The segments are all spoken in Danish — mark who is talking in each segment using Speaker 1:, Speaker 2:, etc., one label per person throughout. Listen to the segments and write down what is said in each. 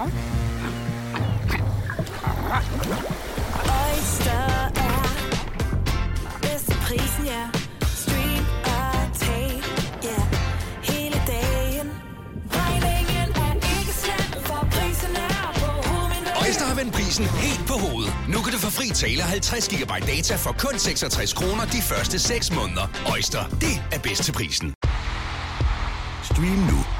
Speaker 1: Oyster er bedst til prisen, ja. Stream og tag, ja. Hele dagen. Regningen er ikke slem, for prisen er på hovedet.
Speaker 2: Øjster har vendt prisen helt på hovedet. Nu kan du få fri tale 50 GB data for kun 66 kroner de første 6 måneder. Øjster, det er bedst til prisen.
Speaker 3: Stream nu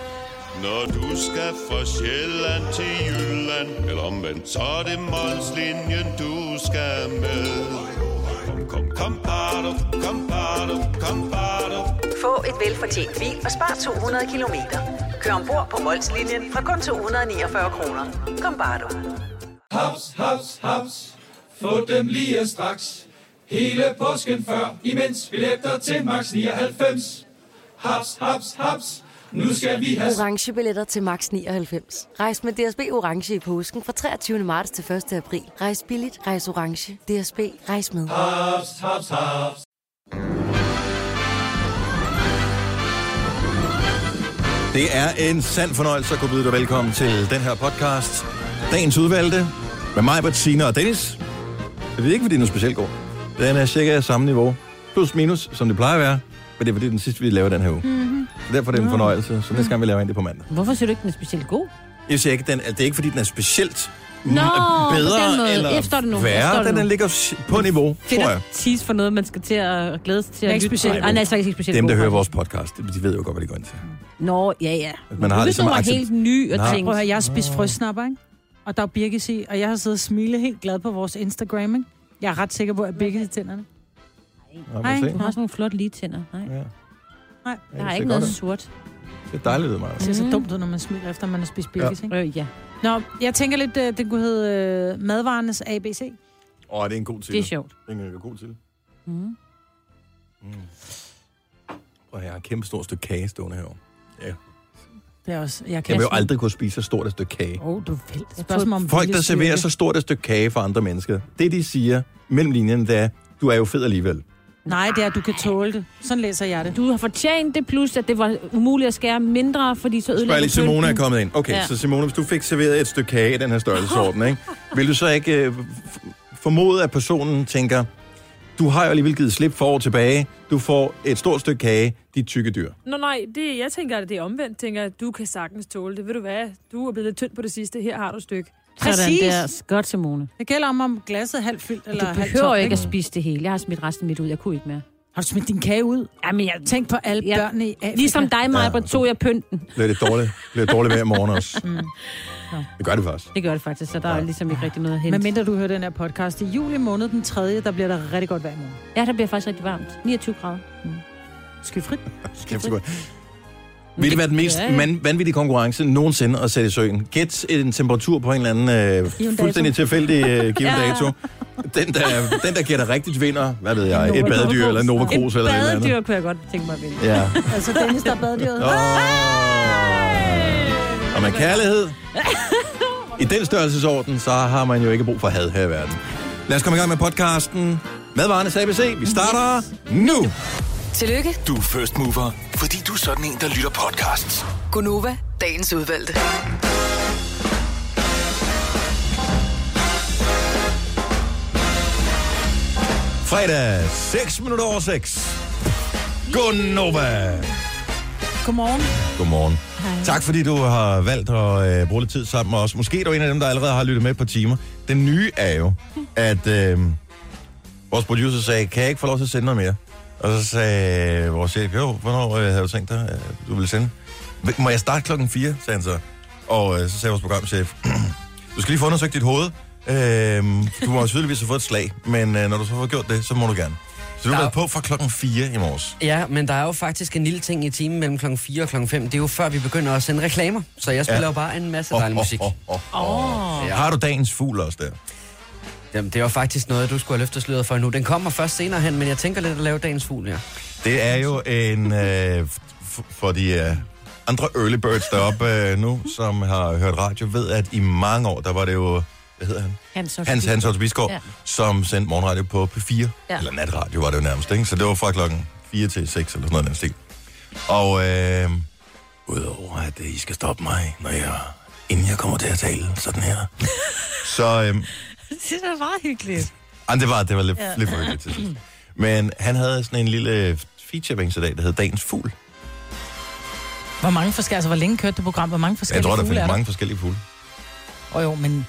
Speaker 4: Når du skal fra Sjælland til Jylland Eller omvendt, så er det Molslinjen, du skal med Kom, kom, kom, bado, kom, bado, kom, bado.
Speaker 5: Få et velfortjent bil og spar 200 kilometer. Kør ombord på Molslinjen fra kun 249 kroner. Kom bare du.
Speaker 6: Haps, haps, haps. Få dem lige straks. Hele påsken før, imens billetter til max 99. Haps, haps, haps. Nu skal vi have...
Speaker 7: Orange billetter til max 99. Rejs med DSB Orange i påsken fra 23. marts til 1. april. Rejs billigt, rejs orange. DSB, rejs med.
Speaker 6: Haps, haps, haps.
Speaker 8: Det er en sand fornøjelse at kunne byde dig velkommen til den her podcast. Dagens udvalgte med mig, Bettina og Dennis. Jeg ved ikke, fordi den er specielt god. Den er cirka samme niveau. Plus minus, som det plejer at være. Men det er fordi, den sidste, vi laver den her uge.
Speaker 9: Mm-hmm.
Speaker 8: Så derfor er det en fornøjelse. Så næste gang, vi laver en det på mandag.
Speaker 9: Hvorfor synes du ikke, den er specielt god?
Speaker 8: Jeg siger ikke, den, det er ikke, fordi den er specielt
Speaker 9: Nå, på
Speaker 8: bedre
Speaker 9: den måde.
Speaker 8: eller
Speaker 9: Jeg forstår det nu. Jeg
Speaker 8: værre.
Speaker 9: forstår det
Speaker 8: Den,
Speaker 9: nu.
Speaker 8: den ligger på niveau,
Speaker 9: Fedt
Speaker 8: tror
Speaker 9: at
Speaker 8: jeg.
Speaker 9: tease for noget, man skal til at glæde sig til at
Speaker 10: ikke
Speaker 9: lytte
Speaker 10: specielt
Speaker 9: til. Ej, nej, er ikke specielt
Speaker 8: Dem, der
Speaker 9: god,
Speaker 8: hører
Speaker 9: faktisk.
Speaker 8: vores podcast, de ved jo godt, hvad de går ind til.
Speaker 9: Nå, ja, ja.
Speaker 8: Man har ligesom
Speaker 9: var
Speaker 8: accept-
Speaker 9: helt ny og
Speaker 8: Nej.
Speaker 9: tænkte...
Speaker 10: Prøv at høre, jeg har spist frøsnapper, ikke? Og der er Birgis i, og jeg har siddet og smilet helt glad på vores Instagram, ikke? Jeg er ret sikker på, at Birgis i tænderne.
Speaker 8: Nå, se.
Speaker 9: Du har sådan nogle flotte lige tænder. Nej,
Speaker 8: Ja.
Speaker 10: Nej,
Speaker 9: der
Speaker 8: det
Speaker 9: er ikke noget sort.
Speaker 8: Det er dejligt, meget.
Speaker 10: det ser så dumt ud, når man smiler, efter man har spist Birgis, ikke?
Speaker 9: Øh, ja.
Speaker 10: Nå, jeg tænker lidt, øh, det kunne hedde øh, madvarenes ABC.
Speaker 8: Åh, det er en god til.
Speaker 9: Det er sjovt.
Speaker 8: Det er en god til.
Speaker 9: Mm.
Speaker 8: Prøv at jeg har et kæmpe stort stykke kage stående herovre. Ja.
Speaker 10: Det er også, jeg
Speaker 8: Jeg
Speaker 10: kan
Speaker 8: vil jo aldrig kunne spise så stort et stykke kage.
Speaker 10: Åh, oh, du vil. Spørgsmål om
Speaker 8: Folk, der serverer så stort et stykke kage for andre mennesker, det de siger mellem linjerne, det er, du er jo fed alligevel.
Speaker 10: Nej, det er, at du kan tåle det. Sådan læser jeg det.
Speaker 9: Du har fortjent det, plus at det var umuligt at skære mindre, fordi så
Speaker 8: Spørg
Speaker 9: ødelagde
Speaker 8: lige, Simone er kommet ind. Okay,
Speaker 9: Ja.
Speaker 8: så Simone, hvis du fik serveret et stykke kage i den her størrelsesorden, ikke? vil du så ikke øh, formode, at personen tænker, du har jo alligevel givet slip for år tilbage, du får et stort stykke kage, dit tykke dyr.
Speaker 11: Nå nej, det, jeg tænker, at det er omvendt. tænker, at du kan sagtens tåle det. Ved du hvad? Du er blevet lidt tynd på det sidste. Her har du et stykke.
Speaker 9: Sådan
Speaker 10: Præcis.
Speaker 9: der. Godt, Simone.
Speaker 10: Det gælder om, om glasset er halvt fyldt eller
Speaker 9: Du
Speaker 10: halvt
Speaker 9: behøver
Speaker 10: tomt,
Speaker 9: ikke at spise det hele. Jeg har smidt resten mit ud. Jeg kunne ikke mere.
Speaker 10: Har du smidt din kage ud?
Speaker 9: Jamen, jeg,
Speaker 10: Tænk på alle
Speaker 9: Ja.
Speaker 10: børnene i Afrika.
Speaker 9: ligesom dig, Maja,
Speaker 8: Ja.
Speaker 9: ja. tog jeg pynten.
Speaker 8: Bliver det dårligt, bliver det dårligt i morgen også.
Speaker 9: Mm.
Speaker 8: Det gør det faktisk.
Speaker 9: Det gør det faktisk, så der er ligesom ikke rigtig noget at hente.
Speaker 10: Men mindre du hører den her podcast i juli måned, den 3., der bliver der rigtig godt vejr i morgen.
Speaker 9: Ja, der bliver faktisk rigtig varmt. 29 grader.
Speaker 10: Skyfrit.
Speaker 8: Kæft, så godt. Vil det være den mest
Speaker 9: Ja, ja.
Speaker 8: man, vanvittige konkurrence nogensinde at sætte i søen? Gæt en temperatur på en eller anden øh,
Speaker 10: Given dato.
Speaker 8: fuldstændig tilfældig øh, given
Speaker 9: Ja.
Speaker 8: dato. Den der, den, der gætter rigtigt vinder, hvad ved jeg, et
Speaker 10: Nova
Speaker 8: badedyr
Speaker 10: Cruz.
Speaker 8: eller Nova
Speaker 9: Et
Speaker 8: Cruz eller et eller andet.
Speaker 9: badedyr kunne jeg godt tænke mig at vinde.
Speaker 8: Ja.
Speaker 10: Altså Dennis, der er badedyret.
Speaker 8: Oh. Og med kærlighed, i den størrelsesorden, så har man jo ikke brug for had her i verden. Lad os komme i gang med podcasten. Madvarenes ABC. Vi starter nu.
Speaker 5: Tillykke,
Speaker 2: Du er first mover, fordi du er sådan en, der lytter podcasts.
Speaker 5: Gunova, dagens udvalgte.
Speaker 8: Fredag, 6 minutter over 6. Godnova.
Speaker 10: Godmorgen.
Speaker 8: Godmorgen. Tak fordi du har valgt at øh, bruge lidt tid sammen med os. Måske er du en af dem, der allerede har lyttet med på timer. Den nye er jo, at øh, vores producer sagde, kan jeg ikke få lov til at sende noget mere? Og så sagde vores chef, jo, hvornår øh, havde du tænkt dig, øh, du ville sende? Må jeg starte klokken 4, sagde han så. Og øh, så sagde vores programchef, du skal lige få undersøgt dit hoved. Øh, du må tydeligvis have fået et slag, men øh, når du så får gjort det, så må du gerne. Så du har været på fra klokken 4 i morges.
Speaker 12: Ja, men der er jo faktisk en lille ting i timen mellem klokken 4 og klokken 5. Det er jo før, vi begynder at sende reklamer. Så jeg spiller
Speaker 8: Ja.
Speaker 12: ja. jo bare en masse dejlig musik.
Speaker 8: Oh, oh, oh. Har du dagens fugl også der?
Speaker 12: Jamen, det er jo faktisk noget, du skulle have løftet sløret for nu. Den kommer først senere hen, men jeg tænker lidt at lave dagens fugl, ja.
Speaker 8: Det er jo en... Øh, for de øh, andre early birds deroppe øh, nu, som har hørt radio, ved, at i mange år, der var det jo... Hvad hedder han?
Speaker 9: Hans
Speaker 8: Hans Hans Otto Bisgaard,
Speaker 9: Ja.
Speaker 8: som sendte morgenradio på P4.
Speaker 9: Ja.
Speaker 8: Eller natradio var det jo nærmest, ikke? Så det var fra klokken 4 til 6 eller sådan noget den stil. Og øh, udover at I skal stoppe mig, når jeg, inden jeg kommer til at tale sådan her. så øh,
Speaker 10: Det er meget hyggeligt.
Speaker 8: ej, det var, det var lidt,
Speaker 10: Ja.
Speaker 8: lidt for hyggeligt til sidst. Men han havde sådan en lille feature i dag, der hed Dagens Fugl.
Speaker 10: Hvor mange forskellige, altså hvor længe kørte det program? Hvor mange forskellige
Speaker 8: Jeg tror, der
Speaker 10: fugle
Speaker 8: findes
Speaker 10: er der?
Speaker 8: mange forskellige fugle.
Speaker 10: Og jo, men...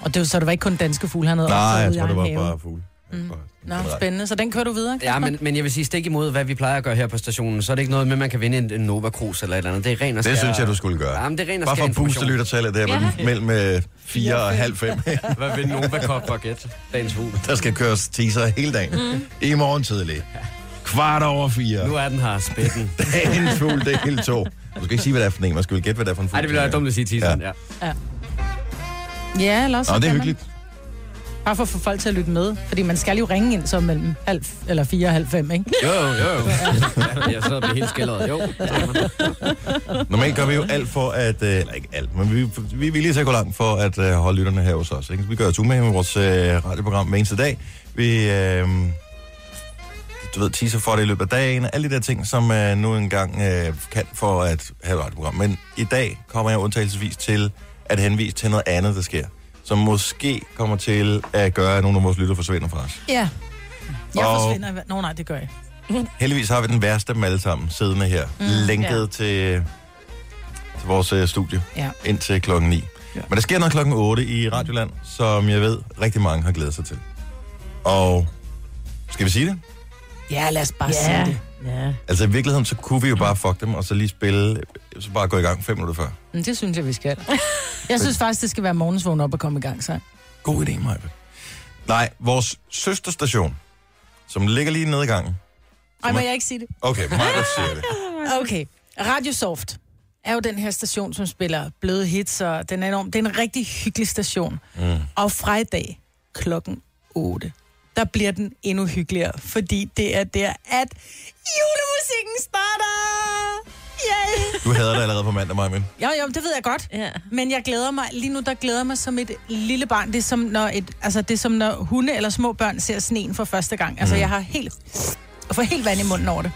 Speaker 10: Og det, var- så det var ikke kun danske fugle, han havde
Speaker 8: Nej,
Speaker 10: optaget
Speaker 8: jeg
Speaker 10: i
Speaker 8: tror, det
Speaker 10: egen
Speaker 8: var
Speaker 10: have.
Speaker 8: bare fugle.
Speaker 10: Mm. Nå, spændende. Så den kører du videre,
Speaker 12: Ja, men, men jeg vil sige, stik imod, hvad vi plejer at gøre her på stationen, så er det ikke noget med, at man kan vinde en, en Nova Cruz eller et eller andet. Det er ren og
Speaker 8: Det
Speaker 12: skær-
Speaker 8: synes jeg, du skulle gøre.
Speaker 12: Jamen, det er ren og
Speaker 8: Bare for at booste lyttertallet der
Speaker 12: Ja.
Speaker 8: ja. mellem øh, 4 og halv 5.
Speaker 12: Hvad vil Nova Cup for gæt? Dagens fugl.
Speaker 8: Der skal køres teaser hele dagen. Mm. I morgen tidlig. Kvart over 4.
Speaker 12: Nu er den her, spætten.
Speaker 8: Dagens fugl, det er helt to. Du skal ikke sige, hvad det er for en. Man skal vel gætte, hvad det er for en fugl.
Speaker 12: Ej, det ville være dumt at sige teaseren, ja.
Speaker 10: Ja. Ja, eller også
Speaker 8: Nå, det er hyggeligt.
Speaker 10: Man, bare for at få folk til at lytte med. Fordi man skal jo ringe ind så mellem halv eller fire og halv fem, ikke?
Speaker 12: Jo, jo, jo. Jeg sidder og bliver helt skældret. Jo.
Speaker 8: Normalt gør vi jo alt for at... Øh, eller ikke alt, men vi, vi er villige til at gå langt for at øh, holde lytterne her hos os. Ikke? Vi gør os umage med vores øh, radioprogram hver eneste dag. Vi... Øh, du ved, teaser for det i løbet af dagen. Alle de der ting, som øh, nu engang øh, kan for at have et radioprogram. Men i dag kommer jeg undtagelsesvis til at henvise til noget andet, der sker. Som måske kommer til at gøre, at nogle af vores lytter forsvinder fra os.
Speaker 10: Ja. Jeg
Speaker 8: Og-
Speaker 10: forsvinder. Nå, nej, det gør jeg.
Speaker 8: Heldigvis har vi den værste af dem alle sammen siddende her. Mm, lænket
Speaker 10: ja.
Speaker 8: til, til vores øh, studie
Speaker 10: Ja.
Speaker 8: indtil klokken 9. Ja. Men der sker noget klokken 8 i Radioland, som jeg ved, rigtig mange har glædet sig til. Og skal vi sige det?
Speaker 10: Ja, lad os bare
Speaker 9: Ja.
Speaker 10: sige det.
Speaker 9: Ja.
Speaker 8: Altså i virkeligheden, så kunne vi jo bare fuck dem, og så lige spille, så bare gå i gang fem minutter før.
Speaker 10: Men det synes jeg, vi skal. Jeg synes faktisk, det skal være morgens vågen op og komme i gang, så.
Speaker 8: God idé, Maja. Nej, vores søsterstation, som ligger lige nede i gangen.
Speaker 10: Ej, må jeg ikke sige det?
Speaker 8: Okay, Maja, siger det.
Speaker 10: Okay. Radio Soft er jo den her station, som spiller bløde hits, og den er enorm. Det er en rigtig hyggelig station.
Speaker 8: Mm.
Speaker 10: Og fra i dag, klokken 8, der bliver den endnu hyggeligere, fordi det er der, at julemusikken starter! Yay!
Speaker 8: Du hader det allerede på mandag, Maja.
Speaker 10: Jo, jo, det ved jeg godt.
Speaker 9: Ja.
Speaker 10: Men jeg glæder mig, lige nu der glæder mig som et lille barn. Det er som når, et, altså, det er som når hunde eller små børn ser sneen for første gang. Altså,
Speaker 8: Mm.
Speaker 10: jeg har helt, jeg får helt vand i munden over det.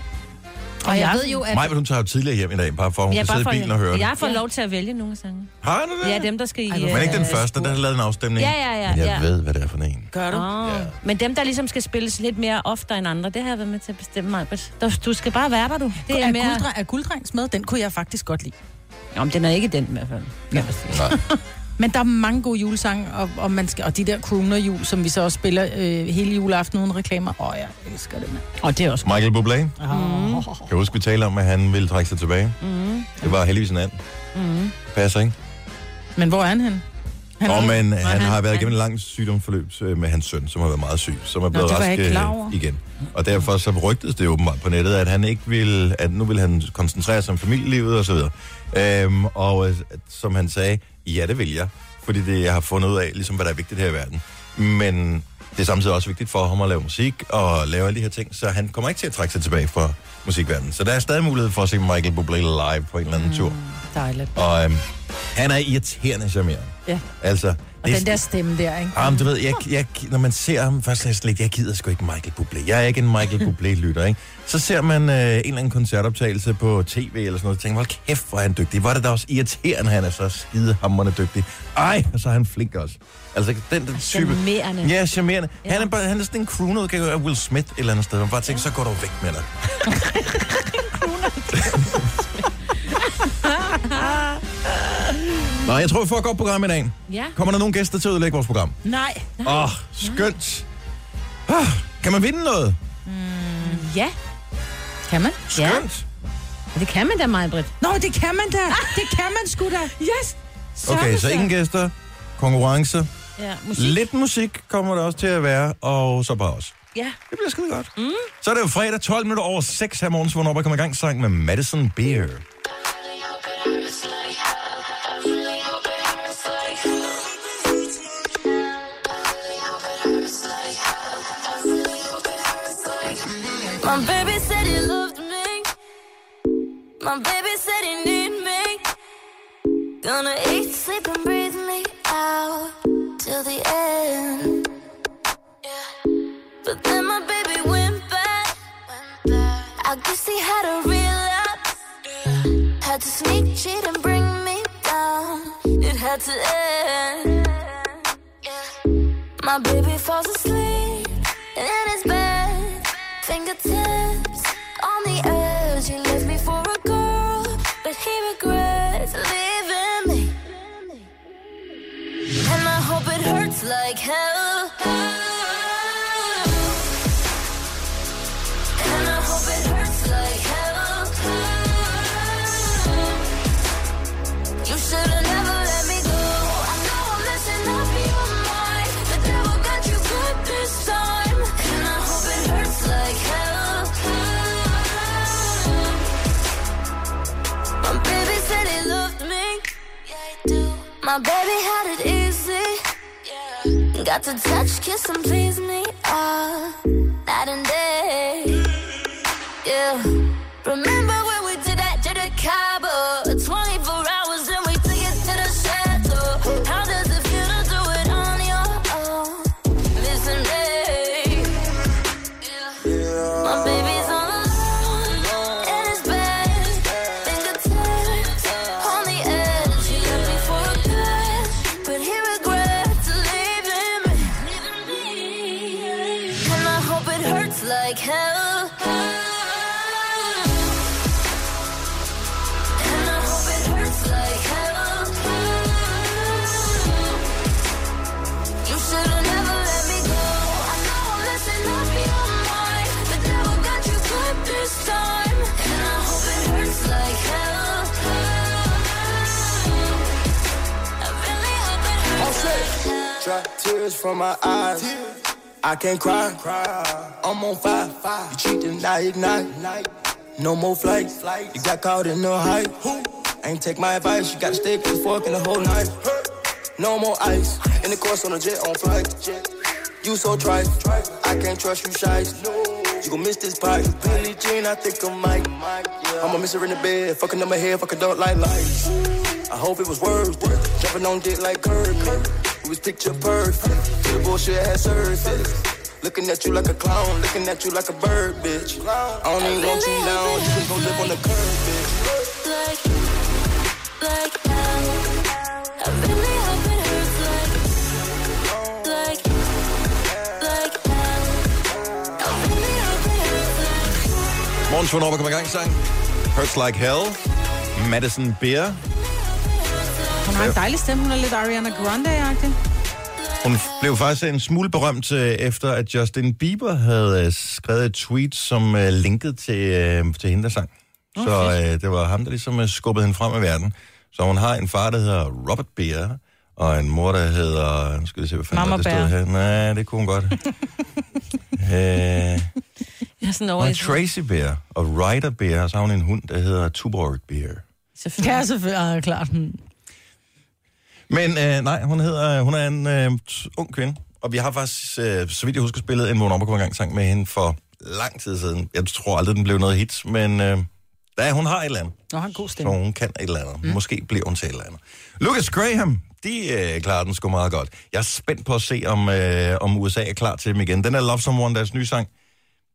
Speaker 10: Og jeg ved jo, at...
Speaker 8: Maja, hun tager jo tidligere hjem i dag, bare for at hun
Speaker 9: Ja,
Speaker 8: kan sidde i bilen og høre.
Speaker 9: Jeg får lov til at vælge nogle sange.
Speaker 8: Har du det?
Speaker 9: Ja, dem, der skal i...
Speaker 8: Men ikke den første, der har lavet en afstemning.
Speaker 9: Ja, ja, ja,
Speaker 8: Men jeg
Speaker 9: ja.
Speaker 8: ved, hvad det er for en.
Speaker 10: Gør du?
Speaker 9: Oh. Ja. Men dem, der ligesom skal spilles lidt mere ofte end andre, det har jeg været med til at bestemme mig. Du skal bare være der, du. Det er,
Speaker 10: er,
Speaker 9: mere...
Speaker 10: gulddreng, er gulddrengs med? Den kunne jeg faktisk godt lide.
Speaker 9: Nå, men den er ikke den i hvert fald. Ja.
Speaker 8: Nej.
Speaker 10: Men der er mange gode julesange, og, og, man skal, og de der crooner-jul, som vi så også spiller øh, hele juleaften uden reklamer. Åh, oh, jeg elsker det, mand.
Speaker 9: Og det er også
Speaker 8: Michael Bublé.
Speaker 10: Mm.
Speaker 8: Kan du huske, vi talte om, at han ville trække sig tilbage?
Speaker 9: Mm.
Speaker 8: Det var heldigvis en anden.
Speaker 9: Mm.
Speaker 8: Passer, ikke?
Speaker 10: Men hvor er han hen? Han er-
Speaker 8: men
Speaker 10: er
Speaker 8: han har været
Speaker 10: han?
Speaker 8: igennem en lang sygdomsforløb øh, med hans søn, som har været meget syg, som er blevet
Speaker 10: jeg
Speaker 8: rask øh, igen. Og derfor så rygtes det åbenbart på nettet, at han ikke vil, at nu vil han koncentrere sig om familielivet og så videre. Øhm, og øh, som han sagde, ja, det vil jeg, fordi det, jeg har fundet ud af, ligesom hvad der er vigtigt her i verden. Men det er samtidig også vigtigt for ham at lave musik og lave alle de her ting, så han kommer ikke til at trække sig tilbage fra musikverdenen. Så der er stadig mulighed for at se Michael Bublé live på en eller anden
Speaker 10: Mm.
Speaker 8: tur.
Speaker 10: Dejligt.
Speaker 8: Og øhm, han er irriterende charmerende.
Speaker 10: Ja.
Speaker 8: Altså,
Speaker 10: Og den der stemme der, ikke?
Speaker 8: Jamen, du ved, jeg, jeg, når man ser ham, først er jeg jeg gider sgu ikke Michael Bublé. Jeg er ikke en Michael Bublé-lytter, ikke? Så ser man øh, en eller anden koncertoptagelse på tv eller sådan noget, og tænker, hold kæft, hvor er han dygtig. Hvor er det da også irriterende, han er så skidehammerende dygtig. Ej, og så er han flink også. Altså, den der type...
Speaker 9: Charmerende.
Speaker 8: Ja, charmerende. Ja. Han, er bare, han er sådan en crooner-udgave af Will Smith et eller andet sted. Man bare tænker, så går du væk med dig. Nå, jeg tror, vi får et godt program i dag.
Speaker 9: Ja.
Speaker 8: Kommer der nogle gæster til at ødelægge vores program?
Speaker 10: Nej.
Speaker 8: Åh, oh, skønt. Ah, kan man vinde noget?
Speaker 9: Ja.
Speaker 10: Kan man?
Speaker 8: Skønt.
Speaker 9: Ja. Det kan man da, mig, Britt.
Speaker 10: Nå, det kan man da. Det kan man sgu da.
Speaker 9: Yes.
Speaker 8: Okay, så ingen gæster, konkurrence.
Speaker 9: Ja, musik.
Speaker 8: Lidt musik kommer der også til at være, og så bare os.
Speaker 9: Ja.
Speaker 8: Det bliver skide godt. Mm. Så er det jo fredag 12 minutter over 6 her morgen, så hvornår kommer i gang sang med Madison Beer.
Speaker 1: My baby said he loved me. My baby said he need me. Gonna eat, sleep, and breathe me out till the end. Yeah. But then my baby went back. I guess he had a relapse. Had to sneak, cheat, and bring me down. It had to end. My baby falls asleep in his bed, fingertips on the edge. He left me for a girl, but he regrets leaving me. And I hope it hurts like hell. My baby had it easy. Yeah. Got to touch, kiss, and please me. all night and day. Yeah. Remember
Speaker 13: tears from my eyes. I can't cry. I'm on fire. You cheating, I ignite. No more flights. You got caught in the hype. Ain't take my advice. You gotta stay with the fork in the whole night. No more ice. In the course on a jet on flight. You so trite. I can't trust you, shies. You gon' miss this pipe. Billie Jean, I think I might. I'ma miss her in the bed. Fucking up my head. Fucking don't like lights. I hope it was worth it. Jumping on dick like Kirby. It was picture perfect. Till the bullshit had surfaced. Looking at you like a clown, looking at you like a bird, bitch. I don't even want you now, you just gon' live on the curb, bitch.
Speaker 1: like, like hell. I really hope it hurts like, like, like hell. I really hope it hurts like.
Speaker 8: Morgens hvornår kommer i gang sang. Hurts Like Hell. Madison Beer.
Speaker 10: Hun har en dejlig stemme. Hun er lidt Ariana Grande-agtig.
Speaker 8: Hun blev faktisk en smule berømt øh, efter, at Justin Bieber havde øh, skrevet et tweet, som øh, linkede til, til hende, der sang. Så øh, det var ham, der ligesom skubbede hende frem i verden. Så hun har en far, der hedder Robert Beer, og en mor, der hedder... Nu skal vi se, hvad fanden
Speaker 9: Mama
Speaker 8: var det stod her. Nej, det kunne hun godt. øh,
Speaker 9: Jeg er sådan over
Speaker 8: og
Speaker 9: i
Speaker 8: Tracy Bear og Ryder Bear, og så har hun en hund, der hedder Tuborg Bear.
Speaker 9: Selvfølgelig.
Speaker 10: Ja, selvfølgelig. Ja, klart.
Speaker 8: Men øh, nej, hun, hedder, hun er en øh, ung kvinde, og vi har faktisk, øh, så vidt jeg husker, spillet en Vågen gang sang med hende for lang tid siden. Jeg tror aldrig, den blev noget hit, men øh, ja, hun har et eller andet.
Speaker 10: Nå, har en god
Speaker 8: Så
Speaker 10: stemme.
Speaker 8: hun kan et eller andet. Mm. Måske bliver hun til et eller andet. Lucas Graham, de øh, klarer den sgu meget godt. Jeg er spændt på at se, om, øh, om USA er klar til dem igen. Den er Love Someone, deres nye sang.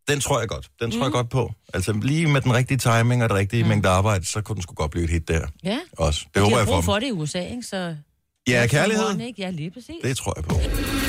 Speaker 8: Den tror jeg godt. Den tror jeg godt på. Altså lige med den rigtige timing og det rigtige mm. mængde arbejde, så kunne den sgu godt blive et hit der
Speaker 9: Ja.
Speaker 8: også. Det
Speaker 9: de
Speaker 8: håber
Speaker 9: har
Speaker 8: jeg for
Speaker 9: for det i USA, ikke? Så...
Speaker 8: Ja, kærlighed.
Speaker 9: ikke? Ja, lige præcis.
Speaker 8: Det tror jeg på.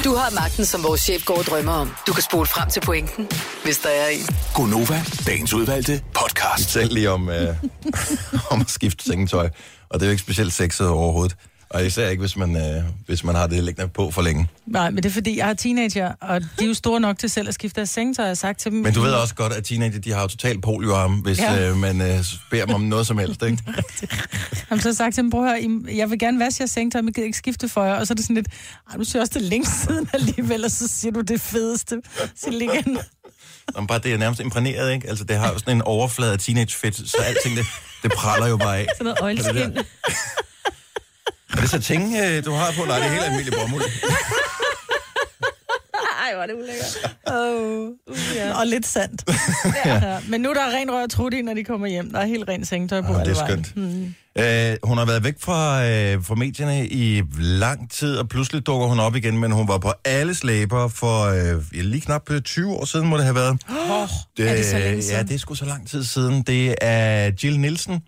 Speaker 5: Du har magten, som vores chef går og drømmer om. Du kan spole frem til pointen, hvis der er en.
Speaker 2: Gonova, dagens udvalgte podcast.
Speaker 8: Selv lige om, øh, om at skifte sengetøj. Og det er jo ikke specielt sexet overhovedet. Og især ikke, hvis man, øh, hvis man har det liggende på for længe.
Speaker 10: Nej, men det er fordi, jeg har teenager, og de er jo store nok til selv at skifte deres seng, så jeg har sagt til dem...
Speaker 8: Men du ved også godt, at teenager, de har jo totalt polioarm, hvis
Speaker 10: Ja.
Speaker 8: øh, man øh, beder dem om noget som helst, ikke?
Speaker 10: Jamen, så har jeg sagt til dem, prøv at høre, jeg vil gerne vaske jeres sengetøj, men jeg gider ikke skifte for jer. Og så er det sådan lidt, ej, du siger også det længe siden alligevel, og så siger du det fedeste. Så lige igen.
Speaker 8: Nå, bare det er nærmest imprægneret, ikke? Altså, det har jo sådan en overflade af teenage fedt, så alting, det, det praller jo bare af.
Speaker 9: Sådan noget øjelskin.
Speaker 8: Er det? Er det så ting, øh, du har på? Nej, det er helt almindelig bomuld.
Speaker 9: Ej, hvor er det ulækkert.
Speaker 10: Oh. Uh, ja. Og lidt sandt. ja. Men nu er der ren rør og trut i, når de kommer hjem. Der er helt rent sengetøj på
Speaker 8: Ah,
Speaker 10: alle
Speaker 8: det er skønt.
Speaker 10: Mm.
Speaker 8: Øh, hun har været væk fra, øh, fra medierne i lang tid, og pludselig dukker hun op igen, men hun var på alle slæber for øh, ja, lige knap øh, 20 år siden, må det have været.
Speaker 10: Oh, er det så længe
Speaker 8: Ja,
Speaker 10: siden?
Speaker 8: det er sgu så lang tid siden. Det er Jill Nielsen.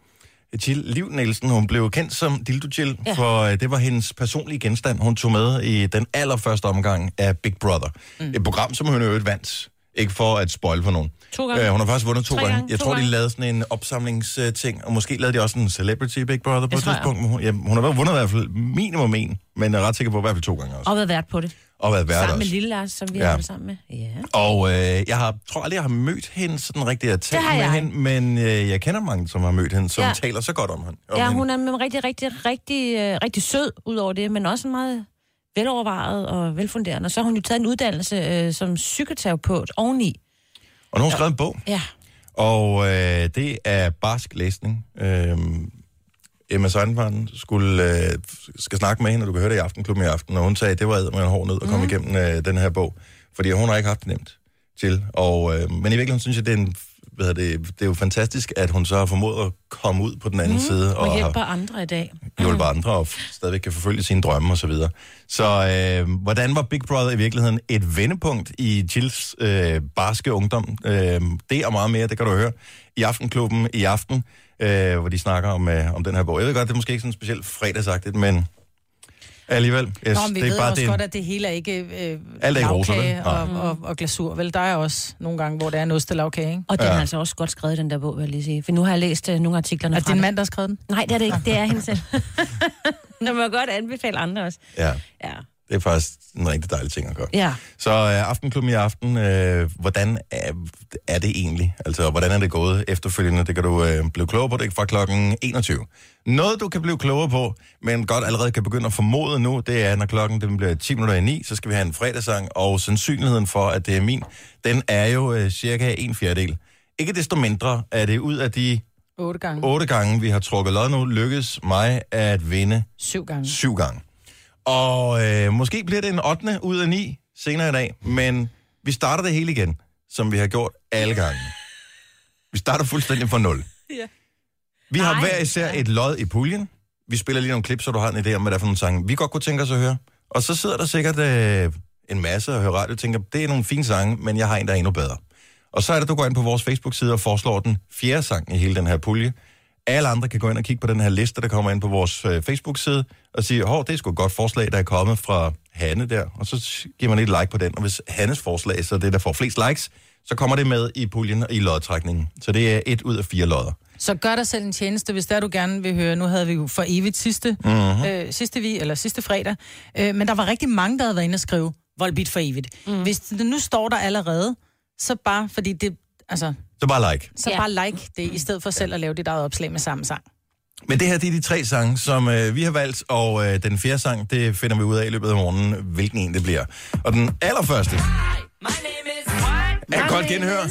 Speaker 8: Jill Liv Nielsen, hun blev kendt som Dildo Jill,
Speaker 9: Ja.
Speaker 8: for øh, det var hendes personlige genstand, hun tog med i den allerførste omgang af Big Brother. Mm. Et program, som hun øvrigt vandt. Ikke for at spoil for nogen.
Speaker 9: To gange.
Speaker 8: Øh, hun har faktisk vundet to gange.
Speaker 9: gange,
Speaker 8: Jeg
Speaker 9: to
Speaker 8: tror, de
Speaker 9: gange.
Speaker 8: lavede sådan en opsamlingsting, og måske lavede de også en Celebrity Big Brother på
Speaker 9: Det
Speaker 8: et
Speaker 9: jeg.
Speaker 8: tidspunkt. Hun, ja, hun har vundet i hvert fald minimum en, men jeg er ret sikker på i hvert fald to gange også.
Speaker 9: Og været vært på det.
Speaker 8: Og været vært
Speaker 9: Sammen med. Lille Lars, som vi
Speaker 8: Ja.
Speaker 9: har været sammen med. Ja.
Speaker 8: Og øh, jeg har, tror aldrig, jeg har mødt hende sådan rigtigt at tale med
Speaker 9: jeg.
Speaker 8: hende, men øh, jeg kender mange, som har mødt hende, som
Speaker 9: Ja.
Speaker 8: taler så godt om hende. Om
Speaker 9: Ja,
Speaker 8: hende.
Speaker 9: hun er med rigtig, rigtig, rigtig, øh, rigtig sød ud over det, men også meget velovervejet og velfunderende. Og så har hun jo taget en uddannelse øh, som psykoterapeut oveni.
Speaker 8: Og nu har hun skrevet en bog,
Speaker 9: Ja.
Speaker 8: og øh, det er barsk læsning. Øh, Emma Seidenbarn skulle, øh, skal snakke med hende, og du kan høre det i Aftenklubben i aften, og hun sagde, at det var med en hård nød at komme mm. igennem øh, den her bog, fordi hun har ikke haft det nemt til. Og, øh, men i virkeligheden synes jeg, det er, en, hvad hedder det, det er jo fantastisk, at hun så har formået at komme ud på den anden mm. side,
Speaker 9: Og
Speaker 8: og
Speaker 9: hjælper
Speaker 8: har
Speaker 9: andre i dag.
Speaker 8: hjulpet andre, og stadigvæk kan forfølge sine drømme og så videre. Så øh, hvordan var Big Brother i virkeligheden et vendepunkt i Jills øh, barske ungdom? Øh, det og meget mere, det kan du høre i Aftenklubben i aften, øh, hvor de snakker om, øh, om den her bog. Jeg ved godt, det er måske ikke sådan specielt fredagsagtigt, men alligevel. Yes,
Speaker 10: Nå, men vi
Speaker 8: det er
Speaker 10: ved
Speaker 8: bare
Speaker 10: også
Speaker 8: det,
Speaker 10: godt, at det hele er ikke øh,
Speaker 8: Alt er ikke roser, vel?
Speaker 10: og, og, og, glasur. Vel, der er også nogle gange, hvor det er en ostelavkage, ikke?
Speaker 9: Og den
Speaker 8: Ja.
Speaker 9: er altså også godt skrevet, den der bog, vil jeg lige sige. For nu har jeg læst uh, nogle af artiklerne
Speaker 10: Er det din
Speaker 9: den.
Speaker 10: mand, der har skrevet den?
Speaker 9: Nej, det er det ikke. Det er hende selv. Når man godt anbefale andre også.
Speaker 8: Ja,
Speaker 9: Ja.
Speaker 8: Det er faktisk en rigtig dejlig ting at gøre.
Speaker 9: Ja.
Speaker 8: Så øh, Aftenklubben i aften, øh, hvordan er, er det egentlig? Altså, hvordan er det gået efterfølgende? Det kan du øh, blive klogere på, det er fra klokken 21. Noget, du kan blive klogere på, men godt allerede kan begynde at formode nu, det er, når klokken den bliver 10 minutter i 9, så skal vi have en fredagssang, og sandsynligheden for, at det er min, den er jo øh, cirka en fjerdedel. Ikke desto mindre er det ud af de
Speaker 10: Otte gange.
Speaker 8: otte gange, vi har trukket lod nu, lykkes mig at vinde
Speaker 10: Syv gange.
Speaker 8: syv gange. Og øh, måske bliver det en 8. ud af 9 senere i dag, men vi starter det hele igen, som vi har gjort alle gange. Vi starter fuldstændig fra nul.
Speaker 9: Ja.
Speaker 8: Vi har
Speaker 9: Ej,
Speaker 8: hver især et lod i puljen. Vi spiller lige nogle klip, så du har en idé om, hvad det er for nogle sange, vi godt kunne tænke os at høre. Og så sidder der sikkert øh, en masse og hører radio og tænker, det er nogle fine sange, men jeg har en, der er endnu bedre. Og så er det, du går ind på vores Facebook-side og foreslår den fjerde sang i hele den her pulje. Alle andre kan gå ind og kigge på den her liste, der kommer ind på vores øh, Facebook-side, og sige, hov, det er sgu et godt forslag, der er kommet fra Hanne der. Og så giver man et like på den, og hvis Hannes forslag så er det, der får flest likes, så kommer det med i puljen og i lodtrækningen. Så det er et ud af fire lodder.
Speaker 10: Så gør dig selv en tjeneste, hvis der du gerne vil høre. Nu havde vi jo for evigt sidste,
Speaker 8: Mhm.
Speaker 10: øh, sidste vi, eller sidste fredag. Øh, men der var rigtig mange, der havde været inde og skrive, Volbeat for evigt. Mm. Hvis det nu står der allerede, så bare, fordi det, altså,
Speaker 8: Så bare like.
Speaker 10: så
Speaker 9: Ja.
Speaker 10: bare like det, i stedet for selv at lave dit eget opslag med samme sang.
Speaker 8: Men det her, det er de tre sange, som øh, vi har valgt, og øh, den fjerde sang, det finder vi ud af i løbet af morgenen, hvilken en det bliver. Og den allerførste... Er godt genhør.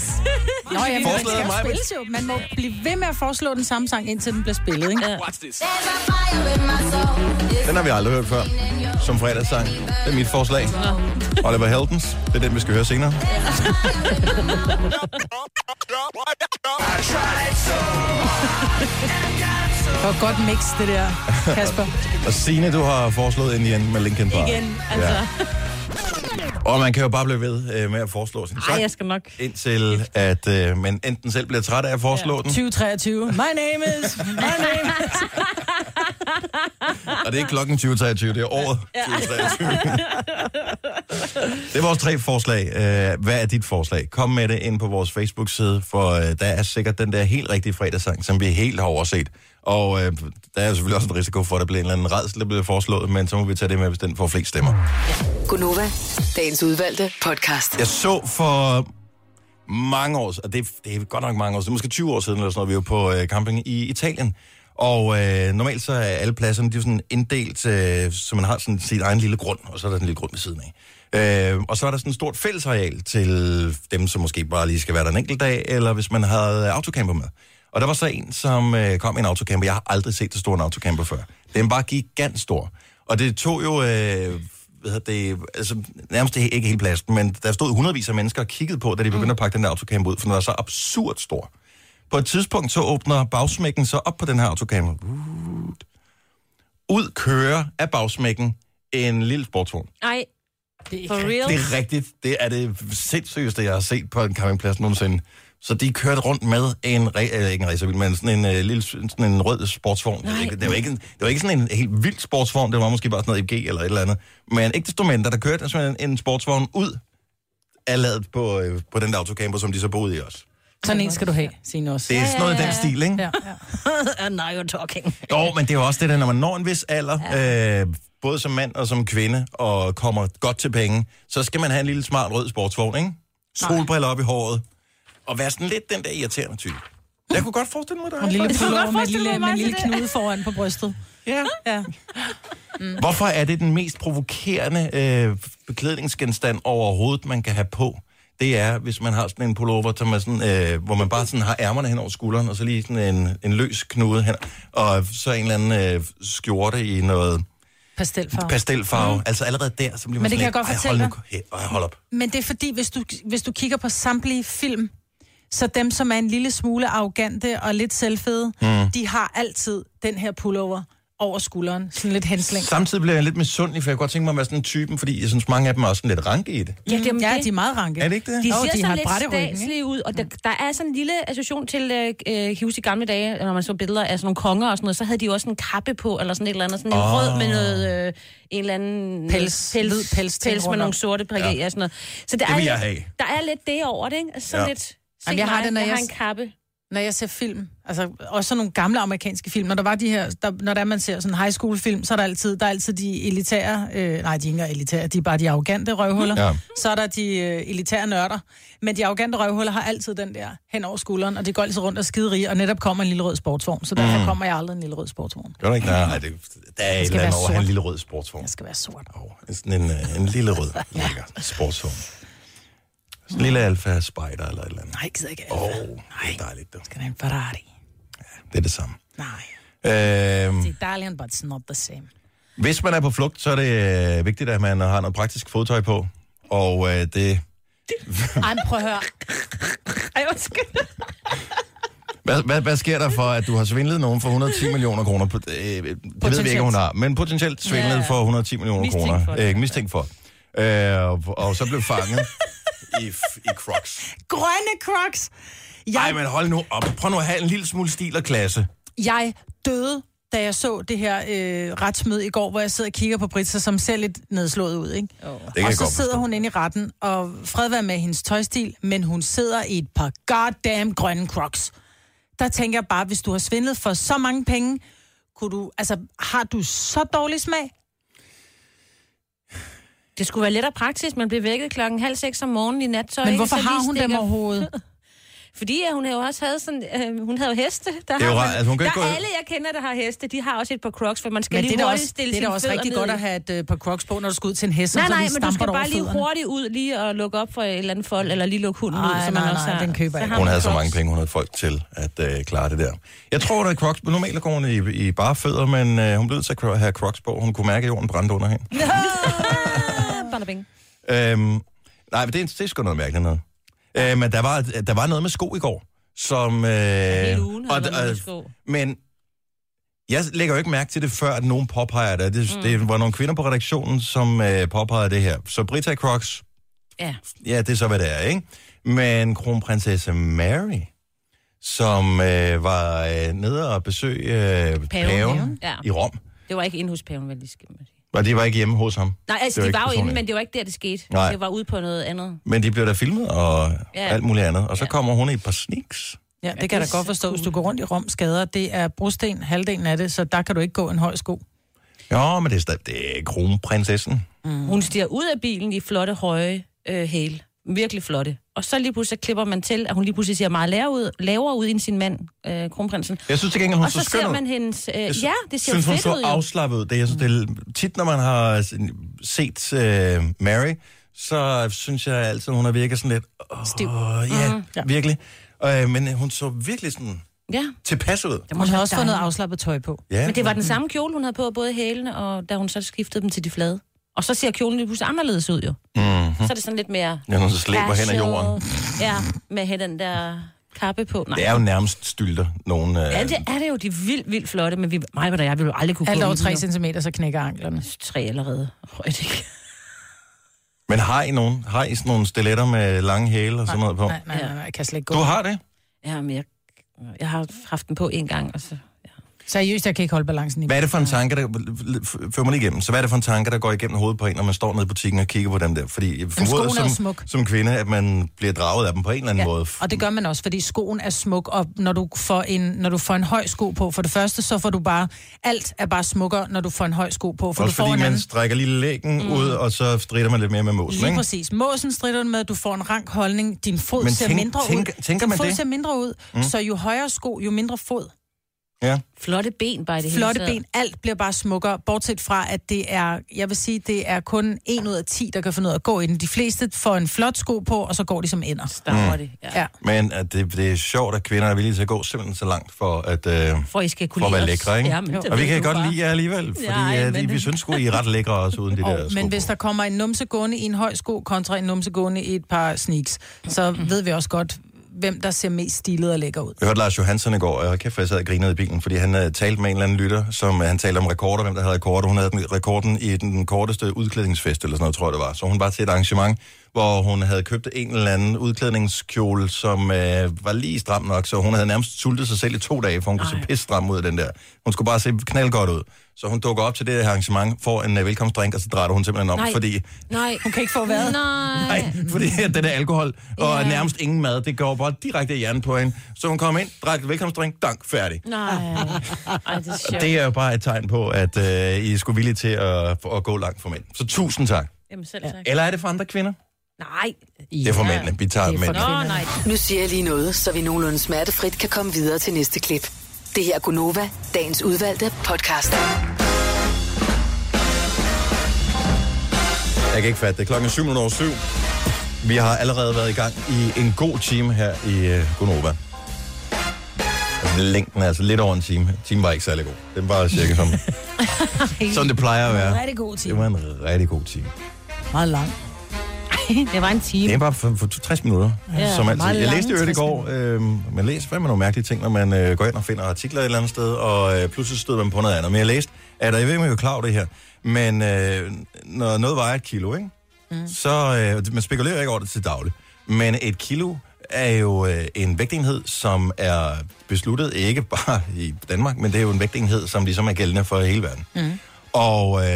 Speaker 10: Nå ja, men den
Speaker 8: Forslaget
Speaker 10: skal
Speaker 8: er mig,
Speaker 10: jo spilles jo. Man må blive ved med at foreslå den samme sang, indtil den bliver spillet, ikke? Ja.
Speaker 8: Den har vi aldrig hørt før, som fredagssang. Det er mit forslag. Oliver Heldens. Det er den, vi skal høre senere.
Speaker 10: Det var godt mix, det der, Kasper.
Speaker 8: Og Signe, du har foreslået ind igen med Linkin Park.
Speaker 9: Igen, altså.
Speaker 8: Ja. Og man kan jo bare blive ved øh, med at foreslå sin
Speaker 9: Ej,
Speaker 8: sang,
Speaker 9: jeg skal nok.
Speaker 8: indtil at øh, man enten selv bliver træt af at foreslå den,
Speaker 10: 2023. My name is... My name is...
Speaker 8: og det er ikke klokken 2023, det er året 2023. Det er vores tre forslag. Øh, Hvad er dit forslag? Kom med det ind på vores Facebook-side, for øh, der er sikkert den der helt rigtige fredagssang, som vi helt har overset. Og øh, der er selvfølgelig også en risiko for, at der bliver en eller anden redsel, der bliver foreslået, men så må vi tage det med, hvis den får flest stemmer.
Speaker 14: Gunova, dagens udvalgte podcast.
Speaker 8: Jeg så for mange år og det, er- det er godt nok mange år siden, måske 20 år siden, eller sådan noget, vi var på øh, camping i Italien. Og øh, normalt så er alle pladserne, de er sådan inddelt, øh, så man har sådan sit egen lille grund, og så er der sådan en lille grund ved siden af. Øh, og så er der sådan et stort fællesareal til dem, som måske bare lige skal være der en enkelt dag, eller hvis man havde autocamper med. Og der var så en, som øh, kom i en autocamper. Jeg har aldrig set så stor en autocamper før. Den var gigant stor. Og det tog jo... Øh, hvad hedder det, altså, nærmest ikke hele pladsen, men der stod hundredvis af mennesker og kiggede på, da de begyndte at pakke den der autocamper ud, for den var så absurd stor. På et tidspunkt så åbner bagsmækken så op på den her autocamper. Ud kører af bagsmækken en lille sportsvogn.
Speaker 9: Ej, for real?
Speaker 8: Det er rigtigt. Det er det sindssygeste, jeg har set på en campingplads nogensinde. Så de kørte rundt med en, re- øh, ikke en racerbil, men sådan en, øh, lille, sådan en rød sportsvogn.
Speaker 9: Nej.
Speaker 8: Det var, ikke, en- det var ikke sådan en helt vild sportsvogn, det var måske bare sådan noget EG eller et eller andet. Men ikke desto mindre, der kørte sådan en, en sportsvogn ud af ladet på, øh, på den der autocamper, som de så boede i også.
Speaker 10: Sådan en skal du have, Signe også.
Speaker 8: Det er sådan noget i den stil, ikke?
Speaker 10: Ja, ja.
Speaker 9: And now you're talking.
Speaker 8: Jo, men det er jo også det der, når man når en vis alder, ja. øh, både som mand og som kvinde, og kommer godt til penge, så skal man have en lille smart rød sportsvogn, ikke? Solbriller op i håret, og være sådan lidt den der irriterende type. Jeg kunne godt forestille mig dig.
Speaker 10: Og en lille pullover med, lille, med en lille knude foran på brystet.
Speaker 8: Ja.
Speaker 10: ja.
Speaker 8: Hvorfor er det den mest provokerende øh, beklædningsgenstand overhovedet, man kan have på? Det er, hvis man har sådan en pullover, som er sådan, øh, hvor man bare sådan har ærmerne hen over skulderen, og så lige sådan en, en løs knude hen, og så en eller anden øh, skjorte i noget
Speaker 10: Pastelfarve.
Speaker 8: pastelfarve. Mm. Altså allerede der, så bliver man
Speaker 10: Men det
Speaker 8: sådan
Speaker 10: kan jeg godt
Speaker 8: "Ej, hold
Speaker 10: fortælle
Speaker 8: nu, hey, hold op.
Speaker 10: Men det er fordi, hvis du, hvis du kigger på samtlige film, så dem, som er en lille smule arrogante og lidt selvfede,
Speaker 8: Mm.
Speaker 10: mm. de har altid den her pullover over skulderen. Sådan lidt henslæng.
Speaker 8: Samtidig bliver jeg lidt misundelig, for jeg kunne godt tænke mig at være sådan en typen, fordi jeg synes, mange af dem er også sådan lidt ranke i det.
Speaker 9: Ja, det,
Speaker 10: ja, de er meget ranke.
Speaker 8: Er det ikke det?
Speaker 9: De ser
Speaker 10: de
Speaker 9: sådan lidt statslige ud, og der, der er sådan en lille association til, øh, øh, huske i gamle dage, når man så billeder af sådan nogle konger og sådan noget, så havde de jo også en kappe på, eller sådan et eller andet, sådan en
Speaker 8: Åh.
Speaker 9: rød med noget, øh, en eller anden
Speaker 10: Pels.
Speaker 9: pels,
Speaker 10: pels ting
Speaker 9: pels med nogle sorte prikker
Speaker 8: Ja.
Speaker 9: og sådan noget. Så der
Speaker 8: Det
Speaker 9: er,
Speaker 8: vil
Speaker 9: lidt-
Speaker 8: jeg have.
Speaker 9: Der er lidt det over det, ikke? Altså Sådan
Speaker 8: Ja.
Speaker 9: lidt,
Speaker 10: Jamen, jeg har det, når
Speaker 9: jeg
Speaker 10: jeg
Speaker 9: har en kappe.
Speaker 10: Når jeg ser film, altså også sådan nogle gamle amerikanske film, når der var de her, der, når der man ser sådan high school film, så er der altid, der er altid de elitære, øh, nej, de er ikke elitære, de er bare de arrogante røvhuller.
Speaker 8: Ja.
Speaker 10: Så er der de øh, elitære nørder. Men de arrogante røvhuller har altid den der hen over skulderen, og de går altid rundt og skiderige, og netop kommer en lille rød sportsvogn. Så derfor
Speaker 8: Mm.
Speaker 10: mm. kommer jeg aldrig en lille rød sportsvogn.
Speaker 8: Gør du ikke? Nej, det, der er et
Speaker 10: skal
Speaker 8: eller andet
Speaker 10: være
Speaker 8: over have en
Speaker 10: sort.
Speaker 8: lille rød sportsvogn.
Speaker 10: Det skal være sort.
Speaker 8: Oh, sådan en, øh, en lille rød, lækker sportsvogn. Lille Alfa Spider eller et eller andet.
Speaker 10: Nej, jeg gider ikke.
Speaker 8: Åh, oh, det er dejligt, du.
Speaker 10: Skal der en Ferrari?
Speaker 8: Det er det samme.
Speaker 10: Nej.
Speaker 8: Øhm,
Speaker 10: er Italian, but it's not the same.
Speaker 8: hvis man er på flugt, så er det øh, vigtigt, at man har noget praktisk fodtøj på. Og øh, det...
Speaker 10: Ej, prøv at høre.
Speaker 9: Ej, undskyld.
Speaker 8: Hvad, hvad, hvad sker der for, at du har svindlet nogen for 110 millioner kroner? På, øh, det ved vi ikke, hun har, men potentielt svindlet
Speaker 10: Ja.
Speaker 8: for 110 millioner
Speaker 9: Mistænkt
Speaker 8: kroner.
Speaker 9: for det.
Speaker 8: Øh, mistænkt for. Øh, og, og så blev fanget i, i Crocs.
Speaker 10: Grønne crocs! Jeg,
Speaker 8: Nej, men hold nu op. Prøv nu at have en lille smule stil og klasse.
Speaker 10: jeg døde, da jeg så det her øh, retsmøde i går, hvor jeg sidder og kigger på Britsa, som ser lidt nedslået ud, ikke?
Speaker 8: kan
Speaker 10: og
Speaker 8: jeg
Speaker 10: så sidder hun inde i retten, og fred være med hendes tøjstil, men hun sidder i et par goddamn grønne crocs. Der tænker jeg bare, hvis du har svindlet for så mange penge, kunne du, altså, har du så dårlig smag?
Speaker 9: Det skulle være let og praktisk. Man bliver vækket klokken halv seks om morgenen i nattøj.
Speaker 10: Men hvorfor
Speaker 9: Så
Speaker 10: har hun dem
Speaker 9: stikker-
Speaker 10: overhovedet?
Speaker 9: Fordi at hun jo også havde sådan, øh, hun havde heste. Der,
Speaker 8: Det er jo
Speaker 9: har
Speaker 8: rart, altså, hun kan
Speaker 9: der
Speaker 8: ikke gå-
Speaker 9: alle, jeg kender, der har heste, de har også et par crocs, for man skal
Speaker 10: Men
Speaker 9: lige
Speaker 10: det er
Speaker 9: hurtigt
Speaker 10: også,
Speaker 9: stille
Speaker 10: det er da også rigtig
Speaker 9: ned
Speaker 10: godt at have et øh, par crocs på, når du skal ud til en hest,
Speaker 9: Nej,
Speaker 10: og så
Speaker 9: nej, men du skal bare lige
Speaker 10: fødderne.
Speaker 9: hurtigt ud lige og lukke op for et eller andet fold, eller lige lukke hunden ud.
Speaker 10: Ej,
Speaker 9: så
Speaker 10: nej,
Speaker 9: man også
Speaker 10: nej,
Speaker 9: har-
Speaker 10: den køber jeg
Speaker 9: så har
Speaker 8: Hun havde så
Speaker 9: crocs.
Speaker 8: mange penge, hun havde folk til at øh, klare det der. Jeg tror, at Crocs, normalt går hun i, i bare fødder, men øh, hun blev nødt til at have Crocs på. Hun kunne mærke, at jorden brændte under hende.
Speaker 9: Bada bing.
Speaker 8: Øhm, nej, men det er, det er sgu noget mærkeligt noget. Øh, men der var, der var noget med sko i går, som... Øh,
Speaker 9: Hele ugen
Speaker 8: og,
Speaker 9: været med
Speaker 8: øh,
Speaker 9: sko.
Speaker 8: Men jeg lægger jo ikke mærke til det, før at nogen påpeger det. Det, mm. det var nogle kvinder på redaktionen, som øh, påpegede det her. Så Brita Crocs,
Speaker 9: Ja.
Speaker 8: ja, det er så, hvad det er, ikke? Men kronprinsesse Mary, som øh, var øh, nede og besøge øh, paven, paven
Speaker 9: Ja.
Speaker 8: i Rom.
Speaker 9: Det var ikke inde hos paven, vel, lige skal man sige.
Speaker 8: Og de var ikke hjemme hos ham.
Speaker 9: Nej, altså,
Speaker 8: Det
Speaker 9: de var jo inde, men det var ikke der, det skete.
Speaker 8: Nej.
Speaker 9: Det var ude på noget andet.
Speaker 8: Men de blev da filmet og
Speaker 9: Ja.
Speaker 8: ja. alt muligt andet. Og så kommer hun i et par sneaks.
Speaker 10: Ja, det kan jeg da godt forstå. Hvis du går rundt i Rom skader, det er brosten, halvdelen af det, så der kan du ikke gå en høj sko.
Speaker 8: Jo, men det er, stadig, det er kronprinsessen.
Speaker 9: Mm. Hun stiger ud af bilen i flotte, høje øh, hæle. Virkelig flotte. Og så lige pludselig klipper man til, at hun lige pludselig ser meget lavere ud, lavere ud end sin mand, øh, kronprinsen.
Speaker 8: Jeg synes til gengæld, hun
Speaker 9: og
Speaker 8: så
Speaker 9: så
Speaker 8: skøn
Speaker 9: ser
Speaker 8: ud.
Speaker 9: man hendes... Øh,
Speaker 8: Jeg
Speaker 9: ja, det ser
Speaker 8: synes,
Speaker 9: jo
Speaker 8: hun
Speaker 9: fedt
Speaker 8: så
Speaker 9: ud.
Speaker 8: afslappet ud. Det, jeg synes, det er, tit, når man har set uh, Mary, så synes jeg altid, hun har virket sådan lidt... Oh,
Speaker 9: Stiv.
Speaker 8: Ja,
Speaker 9: Mhm.
Speaker 8: mm. ja, virkelig. Uh, men hun så virkelig sådan
Speaker 9: Ja.
Speaker 8: tilpas ud.
Speaker 10: Hun har også fået noget afslappet tøj på.
Speaker 8: Ja.
Speaker 9: Men det var den samme kjole, hun havde på, både hælene, og da hun så skiftede dem til de flade. Og så ser kjolen lige pludselig anderledes ud, jo.
Speaker 8: Mm-hmm.
Speaker 9: Så er det sådan lidt mere...
Speaker 8: Ja, hun så slæber hen ad jorden.
Speaker 9: Ja, med hen den der kappe på. Nej.
Speaker 8: Det er jo nærmest stylter, nogen... Uh,
Speaker 9: Ja, det er det jo. De er vildt, vildt flotte, men vi, mig og jeg ville jo aldrig kunne
Speaker 10: Alt over
Speaker 9: i
Speaker 10: 3
Speaker 9: dem, jo.
Speaker 10: cm, så knækker anklerne.
Speaker 9: Tre allerede. Højt, ikke?
Speaker 8: Men har I nogen? Har I sådan nogle stiletter med lange hæle og sådan noget på?
Speaker 10: Nej, nej, nej, nej, jeg kan slet ikke gå.
Speaker 8: Du har det?
Speaker 9: Ja, men jeg, jeg har haft den på en gang, og så...
Speaker 10: Seriøst, jeg kan ikke holde balancen i.
Speaker 8: Hvad er det for en tanke, der... Før mig igennem. Så hvad er det for en tanke, der går igennem hovedet på en, når man står nede i butikken og kigger på dem der? Fordi jeg formoder
Speaker 10: er
Speaker 8: som,
Speaker 10: smuk.
Speaker 8: som kvinde, at man bliver draget af dem på en eller anden
Speaker 10: Ja,
Speaker 8: måde.
Speaker 10: og det gør man også, fordi skoen er smuk, og når du, får en, når du får en høj sko på, for det første, så får du bare, alt er bare smukkere, når du får en høj sko på, for
Speaker 8: Også
Speaker 10: du får
Speaker 8: fordi
Speaker 10: en
Speaker 8: man
Speaker 10: anden...
Speaker 8: strækker lige lægen mm. ud, og så strider man lidt mere med måsen,
Speaker 10: Lige
Speaker 8: ikke?
Speaker 10: præcis. Måsen strider med, du får en rank holdning, din fod
Speaker 8: Men
Speaker 10: ser
Speaker 8: tænk-
Speaker 10: mindre
Speaker 8: tænk-
Speaker 10: ud.
Speaker 8: tænker
Speaker 10: din
Speaker 8: man
Speaker 10: fod
Speaker 8: det?
Speaker 10: ser mindre ud,
Speaker 8: mm.
Speaker 10: så jo højere sko, jo mindre fod.
Speaker 8: Ja.
Speaker 9: Flotte ben bare i det
Speaker 10: Flotte
Speaker 9: hele taget.
Speaker 10: ben, alt bliver bare smukkere, bortset fra, at det er, jeg vil sige, det er kun en ud af 10, der kan finde ud af at gå i den. De fleste får en flot sko på, og så går de som ender.
Speaker 9: Stapper de, ja.
Speaker 10: ja.
Speaker 8: Men at det, det er sjovt, at kvinder er villige til at gå simpelthen så langt for at, øh,
Speaker 9: For I skal kunne
Speaker 8: for at være lækre, ikke?
Speaker 9: Ja, men det
Speaker 8: og vi kan godt
Speaker 9: bare.
Speaker 8: lide jer alligevel, fordi
Speaker 9: Nej,
Speaker 8: ja,
Speaker 9: men-
Speaker 8: vi synes sgu, I er ret lækre også uden de der sko.
Speaker 10: Men hvis der kommer en numse gående i en høj sko kontra en numse gående i et par sneaks, så ved vi også godt, hvem der ser mest stilet og lækker ud.
Speaker 8: Jeg hørte Lars Johansson i går, og kæft, jeg sad og grinede i bilen, fordi han uh, talte med en eller anden lytter, som uh, han talte om rekorder, hvem der havde rekorder. Hun havde rekorden i den korteste udklædningsfest, eller sådan noget, tror jeg det var. Så hun var til et arrangement, hvor hun havde købt en eller anden udklædningskjole, som uh, var lige stram nok, så hun havde nærmest sultet sig selv i to dage, for hun kunne se pisse stram ud af den der. Hun skulle bare se knaldgodt ud. Så hun dukker op til det her arrangement, får en uh, velkomstdrink, og så drejer hun simpelthen om,
Speaker 9: Nej.
Speaker 8: fordi
Speaker 9: Nej.
Speaker 10: Hun kan ikke få hvad?
Speaker 9: Nej.
Speaker 8: Nej, fordi den er alkohol og
Speaker 9: Ja.
Speaker 8: nærmest ingen mad, det går bare direkte i hjernen på hende. Så hun kom ind, drak velkomstdrink, dank, færdig.
Speaker 9: Nej. Ej, det er sjovt.
Speaker 8: det er jo bare et tegn på, at øh, I er sgu villige til at, at gå langt for mænd. Så tusind tak.
Speaker 9: Jamen selv tak.
Speaker 8: Eller er det for andre kvinder?
Speaker 9: Nej.
Speaker 8: Det er for mændene. Vi tager mænd.
Speaker 9: Nå, nej.
Speaker 14: Nu siger jeg lige noget, så vi nogenlunde smertefrit kan komme videre til næste klip. Det her er Gunova, dagens udvalgte podcast.
Speaker 8: Jeg kan ikke fatte det. Klokken er 7 over 7. Vi har allerede været i gang i en god time her i uh, Gonova. Altså, længden er altså lidt over en time. Timen var ikke særlig god. Den var cirka som, som det plejer at være.
Speaker 10: Rigtig god time.
Speaker 8: Det var en rigtig god time.
Speaker 10: Meget lang.
Speaker 9: det var en time.
Speaker 8: Det er bare for, for 60 minutter,
Speaker 9: Ja,
Speaker 8: som altid. Jeg læste jo i
Speaker 9: 60
Speaker 8: går, øh, man læser fandme nogle mærkelige ting, når man øh, går ind og finder artikler et eller andet sted, og øh, pludselig støder man på noget andet. Men jeg læste, at jeg ved ikke, om jeg er klar over det her, men øh, når noget vejer et kilo, ikke? Mm. så øh, man spekulerer ikke over det til daglig, men et kilo er jo øh, en vægtenhed, som er besluttet ikke bare i Danmark, men det er jo en vægtenhed, som ligesom er gældende for hele verden.
Speaker 10: Mm.
Speaker 8: Og øh,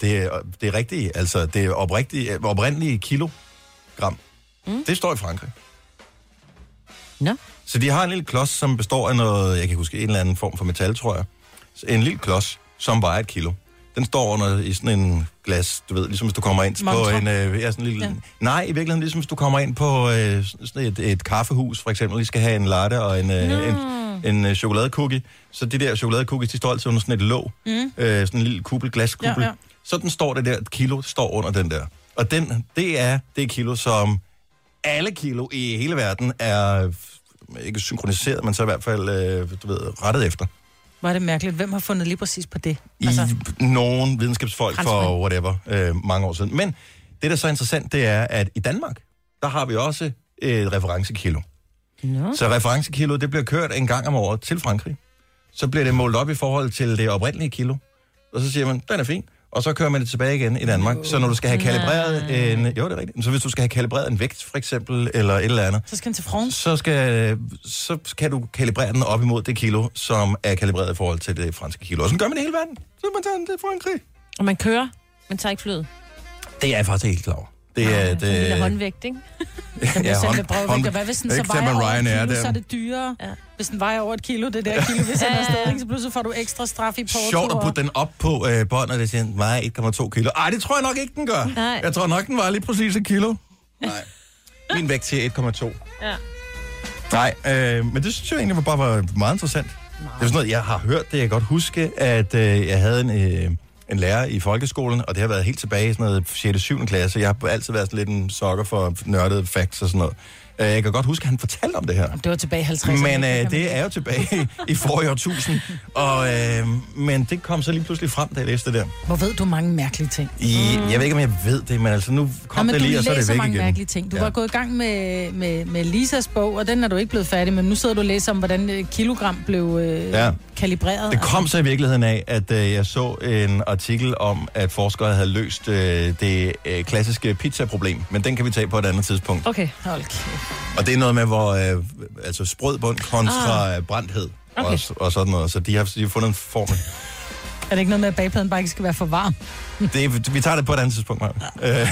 Speaker 8: det, er- det er rigtigt, altså det er oprigtigt, oprindelige kilogram. Mm. Det står i Frankrig.
Speaker 9: Nå.
Speaker 8: Så de har en lille klods, som består af noget, jeg kan huske, en eller anden form for metal, tror jeg. En lille klods, som vejer et kilo. Den står under i sådan en glas, du ved, ligesom hvis du kommer ind på en... Øh, ja, sådan en lille, ja. Nej, i virkeligheden ligesom hvis du kommer ind på øh, sådan et, et kaffehus, for eksempel, de skal have en latte og en, øh, en, en øh, chokoladecookie. Så de der chokoladecookies, de står altid under sådan et låg.
Speaker 10: Mm.
Speaker 8: Øh, sådan en lille kuppel, glaskuppel.
Speaker 10: Ja,
Speaker 8: Ja,
Speaker 10: ja.
Speaker 8: Sådan står det der, et kilo står under den der. Og den, det er det kilo, som alle kilo i hele verden er f- ikke synkroniseret, men så i hvert fald øh, du ved, rettet efter.
Speaker 10: Var det mærkeligt. Hvem har fundet lige præcis på det?
Speaker 8: I altså, nogle videnskabsfolk for whatever, øh, mange år siden. Men det, der er så interessant, det er, at i Danmark, der har vi også et referencekilo.
Speaker 9: Nå.
Speaker 8: Så referencekilo, det bliver kørt en gang om året til Frankrig. Så bliver det målt op i forhold til det oprindelige kilo. Og så siger man, den er fin. Og så kører man det tilbage igen i Danmark. Så når du skal have kalibreret en... Jo, det er rigtigt. Så hvis du skal have kalibreret en vægt, for eksempel, eller et eller andet,
Speaker 10: Så skal han til France.
Speaker 8: så, skal, så kan du kalibrere den op imod det kilo, som er kalibreret i forhold til det franske kilo. Og sådan gør man i hele verden. Så man tager den til Frankrig.
Speaker 9: Og man kører Man tager ikke flyet.
Speaker 8: Det er jeg faktisk helt klar over. Det er,
Speaker 9: Det er en lille håndvægt, ikke?
Speaker 10: Den sendt med brevvægt, og hvad hvis den så vejer over et kilo, så er det dyrere. Ja. Hvis den vejer over et kilo, det der kilo, vi sender afsted, ikke? så pludselig får du ekstra straf i porto.
Speaker 8: Sjovt at putte den op på øh, båndet, og det siger, den vejer 1,2 kilo. Ej, det tror jeg nok ikke, den gør.
Speaker 9: Nej.
Speaker 8: Jeg tror nok, den vejer lige præcis et kilo. Nej. Min vægt til 1,2.
Speaker 9: Ja.
Speaker 8: Nej, øh, men det synes jeg egentlig var bare var meget interessant. Det er sådan noget, jeg har hørt det. Jeg kan godt huske, at øh, jeg havde en, øh, en lærer i folkeskolen, og det har været helt tilbage i sådan noget 6. og 7. klasse. Jeg har altid været sådan lidt en sokker for nørdede facts og sådan noget. Øh, Jeg kan godt huske, at han fortalte om det her.
Speaker 10: Det var tilbage i 50'erne.
Speaker 8: Men øh, det er jo tilbage i forrige årtusind. Og, øh, men det kom så lige pludselig frem, da jeg læste det der.
Speaker 10: Hvor ved du mange mærkelige ting?
Speaker 8: I, Jeg ved ikke, om jeg ved det, men altså nu kom
Speaker 10: Nå,
Speaker 8: det lige, og så er det væk
Speaker 10: mange
Speaker 8: igen.
Speaker 10: mærkelige ting. Du
Speaker 8: Ja.
Speaker 10: var gået i gang med, med, med Lisas bog, og den er du ikke blevet færdig med. Nu sidder du og læser om, hvordan øh, kilogram blev øh,
Speaker 8: ja.
Speaker 10: kalibreret.
Speaker 8: Det kom så i virkeligheden af, at øh, jeg så en artikel om, at forskere havde løst øh, det øh, klassiske pizza-problem. Men den kan vi tage på et andet tidspunkt.
Speaker 9: Okay.
Speaker 10: Hold kæft.
Speaker 8: Og det er noget med, hvor øh, altså sprød bund kontra ah. brændthed
Speaker 10: Okay.
Speaker 8: og, og sådan noget. Så de har, de har fundet en formel.
Speaker 10: Er det ikke noget med, at bagpladen bare ikke skal være for varm?
Speaker 8: Det, vi tager det på et andet tidspunkt, Maja. Øh,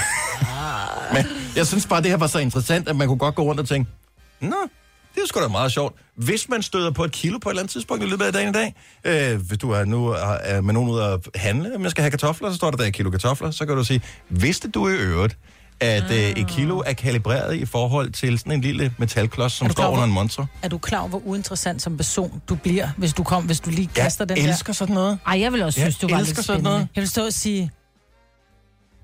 Speaker 8: men jeg synes bare, det her var så interessant, at man kunne godt gå rundt og tænke, Nå, det er sgu da meget sjovt. Hvis man støder på et kilo på et eller andet tidspunkt i løbet af dagen i dag, øh, hvis du er nu er, med nogen ud at handle, jeg skal have kartofler, så står der der et kilo kartofler, så kan du sige, vidste du i øvrigt, at øh, et kilo er kalibreret i forhold til sådan en lille metalklods, som står
Speaker 10: klar
Speaker 8: under en monster?
Speaker 10: Er du klar over, hvor uinteressant som person du bliver, hvis du kom, hvis du lige
Speaker 8: Jeg
Speaker 10: kaster den
Speaker 8: elsker sådan noget.
Speaker 10: der? Ej, jeg vil også
Speaker 8: Jeg
Speaker 10: synes, du var
Speaker 8: elsker
Speaker 10: lidt
Speaker 8: sådan
Speaker 10: spændende.
Speaker 8: noget.
Speaker 10: Jeg vil stå og sige,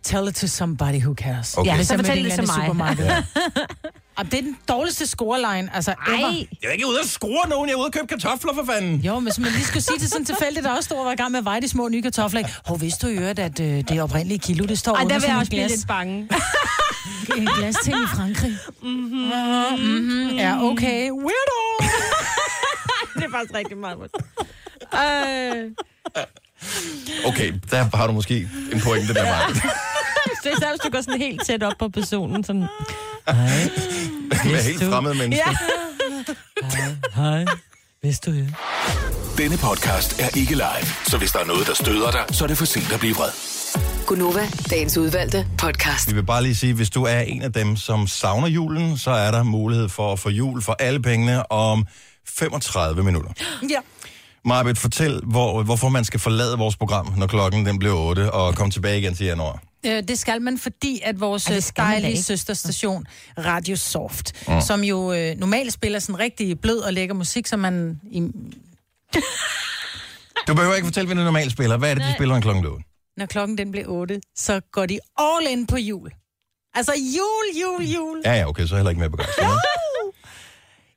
Speaker 10: tell it to somebody who cares.
Speaker 8: Okay.
Speaker 10: Ja,
Speaker 8: Så
Speaker 10: så
Speaker 9: fortæl det til mig.
Speaker 10: Ja. Og det er den dårligste scoreline, altså ever.
Speaker 9: Ej.
Speaker 8: Jeg er ikke ude at score nogen, jeg er ude at købe kartofler for fanden.
Speaker 10: Jo, men hvis man lige skulle sige det sådan tilfældigt, der også stod og var i gang med at veje de små nye kartofler. ikke? Hov, vidste du i øvrigt, at øh, det oprindelige kilo, det står
Speaker 9: Ej,
Speaker 10: under
Speaker 9: der vil jeg også blive
Speaker 10: glas,
Speaker 9: lidt bange.
Speaker 10: en glas ting i Frankrig. Mm-hmm. Mm-hmm. Ja, okay. Weirdo!
Speaker 9: det er faktisk rigtig meget. Øh.
Speaker 8: Okay, der har du måske en pointe der, Maja.
Speaker 9: Det er hvis du går sådan helt tæt op på personen. Sådan,
Speaker 8: Med helt fremmede mennesker.
Speaker 9: ja.
Speaker 10: Hej. Vidste du det?
Speaker 2: Denne podcast er ikke live, så hvis der er noget, der støder dig, så er det for sent at blive vred.
Speaker 14: Gunova, dagens udvalgte podcast.
Speaker 8: Vi vil bare lige sige, hvis du er en af dem, som savner julen, så er der mulighed for at få jul for alle pengene om 35 minutter.
Speaker 10: Ja.
Speaker 8: Marbet, fortæl, hvor, hvorfor man skal forlade vores program, når klokken den bliver 8, og komme tilbage igen til januar.
Speaker 10: Øh, det skal man, fordi at vores
Speaker 9: det man da
Speaker 10: dejlige søsterstation, Radio Soft,
Speaker 8: Mm.
Speaker 10: som jo øh, normalt spiller sådan rigtig blød og lækker musik, som man... I,
Speaker 8: Du behøver ikke fortælle, hvad du normalt spiller. Hvad er det, de
Speaker 10: Nej.
Speaker 8: spiller, når klokken 8?
Speaker 10: når klokken den bliver 8, så går de all in på jul. Altså jul, jul, jul.
Speaker 8: Ja, ja, okay, så er jeg heller ikke mere begejstret.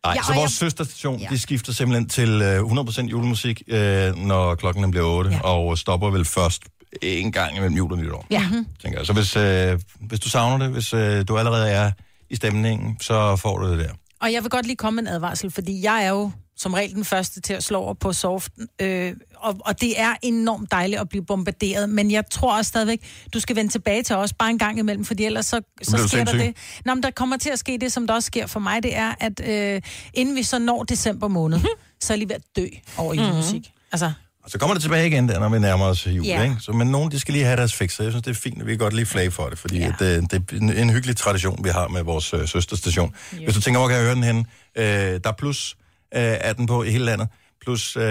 Speaker 8: Nej,
Speaker 10: Ja,
Speaker 8: så vores
Speaker 10: jeg-
Speaker 8: søsterstation,
Speaker 10: Ja.
Speaker 8: de skifter simpelthen til øh, 100% julemusik, øh, når klokken bliver 8,
Speaker 10: Ja.
Speaker 8: og stopper vel først en gang imellem jul og nytår.
Speaker 10: Ja.
Speaker 8: tænker jeg. Så hvis, øh, hvis du savner det, hvis øh, du allerede er i stemningen, så får du det der.
Speaker 10: Og jeg vil godt lige komme med en advarsel, fordi jeg er jo som regel den første til at slå over på soft, øh, og, og det er enormt dejligt at blive bombarderet, men jeg tror også stadigvæk, du skal vende tilbage til os bare en gang imellem, fordi ellers så, så sker der
Speaker 8: sindssyg.
Speaker 10: det. Nå, men der kommer til at ske det, som der også sker for mig, det er, at øh, inden vi så når december måned, så er jeg lige ved at dø over julemusik. Altså,
Speaker 8: Og så kommer det tilbage igen, der, når vi nærmer os jul.
Speaker 10: Ja.
Speaker 8: Ikke? Så, men nogen, de skal lige have deres fix. så Jeg synes, det er fint, at vi kan godt lige flage for det, fordi. Ja. at, øh, det er en, hyggelig tradition, vi har med vores øh, søsterstation. Hvis du tænker, hvor kan jeg høre den henne? Øh, der er plus øh, er den på i hele landet. Plus, øh,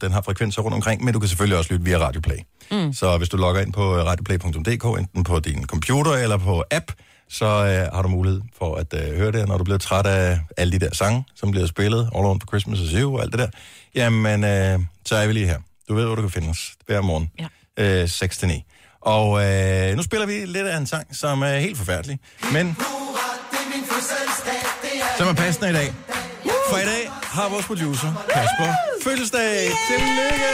Speaker 8: den har frekvenser rundt omkring, men du kan selvfølgelig også lytte via Radioplay. Mm. Så hvis du logger ind på radioplay.dk, enten på din computer eller på app, så øh, har du mulighed for at øh, høre det, når du bliver træt af alle de der sange, som bliver spillet, All Around for Christmas is You og alt det der. Jamen, øh, så er vi lige her. Du ved, hvor du kan finde os hver morgen. Ja. Øh, 6-9. Og øh, nu spiller vi lidt af en sang, som er helt forfærdelig, men som er passende i dag. For i dag har vores producer, Kasper, fødselsdag. Tillykke!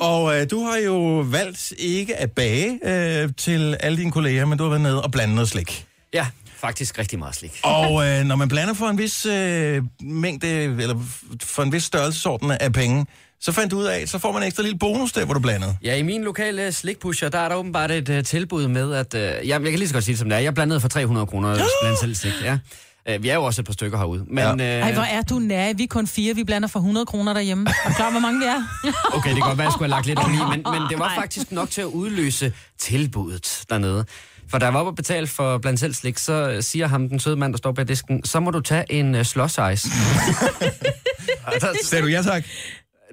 Speaker 8: Og øh, du har jo valgt ikke at bage øh, til alle dine kolleger, men du har været nede og blandet noget slik.
Speaker 12: Ja, faktisk rigtig meget slik.
Speaker 8: Og øh, når man blander for en vis øh, mængde, eller for en vis størrelsesorden af penge, så fandt du ud af, så får man en ekstra lille bonus der, hvor du blandede.
Speaker 12: Ja, i min lokale slikpusher, der er der åbenbart et uh, tilbud med, at... Uh, jeg, jeg kan lige så godt sige det som det er. Jeg blandede for 300 kroner blandt selv slik, ja. Øh, vi er jo også et par stykker herude. Men, ja.
Speaker 10: Ej, hvor er du nær. Vi er kun fire. Vi blander for 100 kroner derhjemme. Er du klar, hvor mange vi er?
Speaker 12: Okay, det kan godt være, jeg skulle have lagt lidt oveni, men, men det var faktisk nok til at udløse tilbuddet dernede. For da jeg var oppe og betale for blandt selv slik, så siger ham, den søde mand, der står bag disken, så må du tage en uh, slush ice.
Speaker 8: Sagde du ja tak?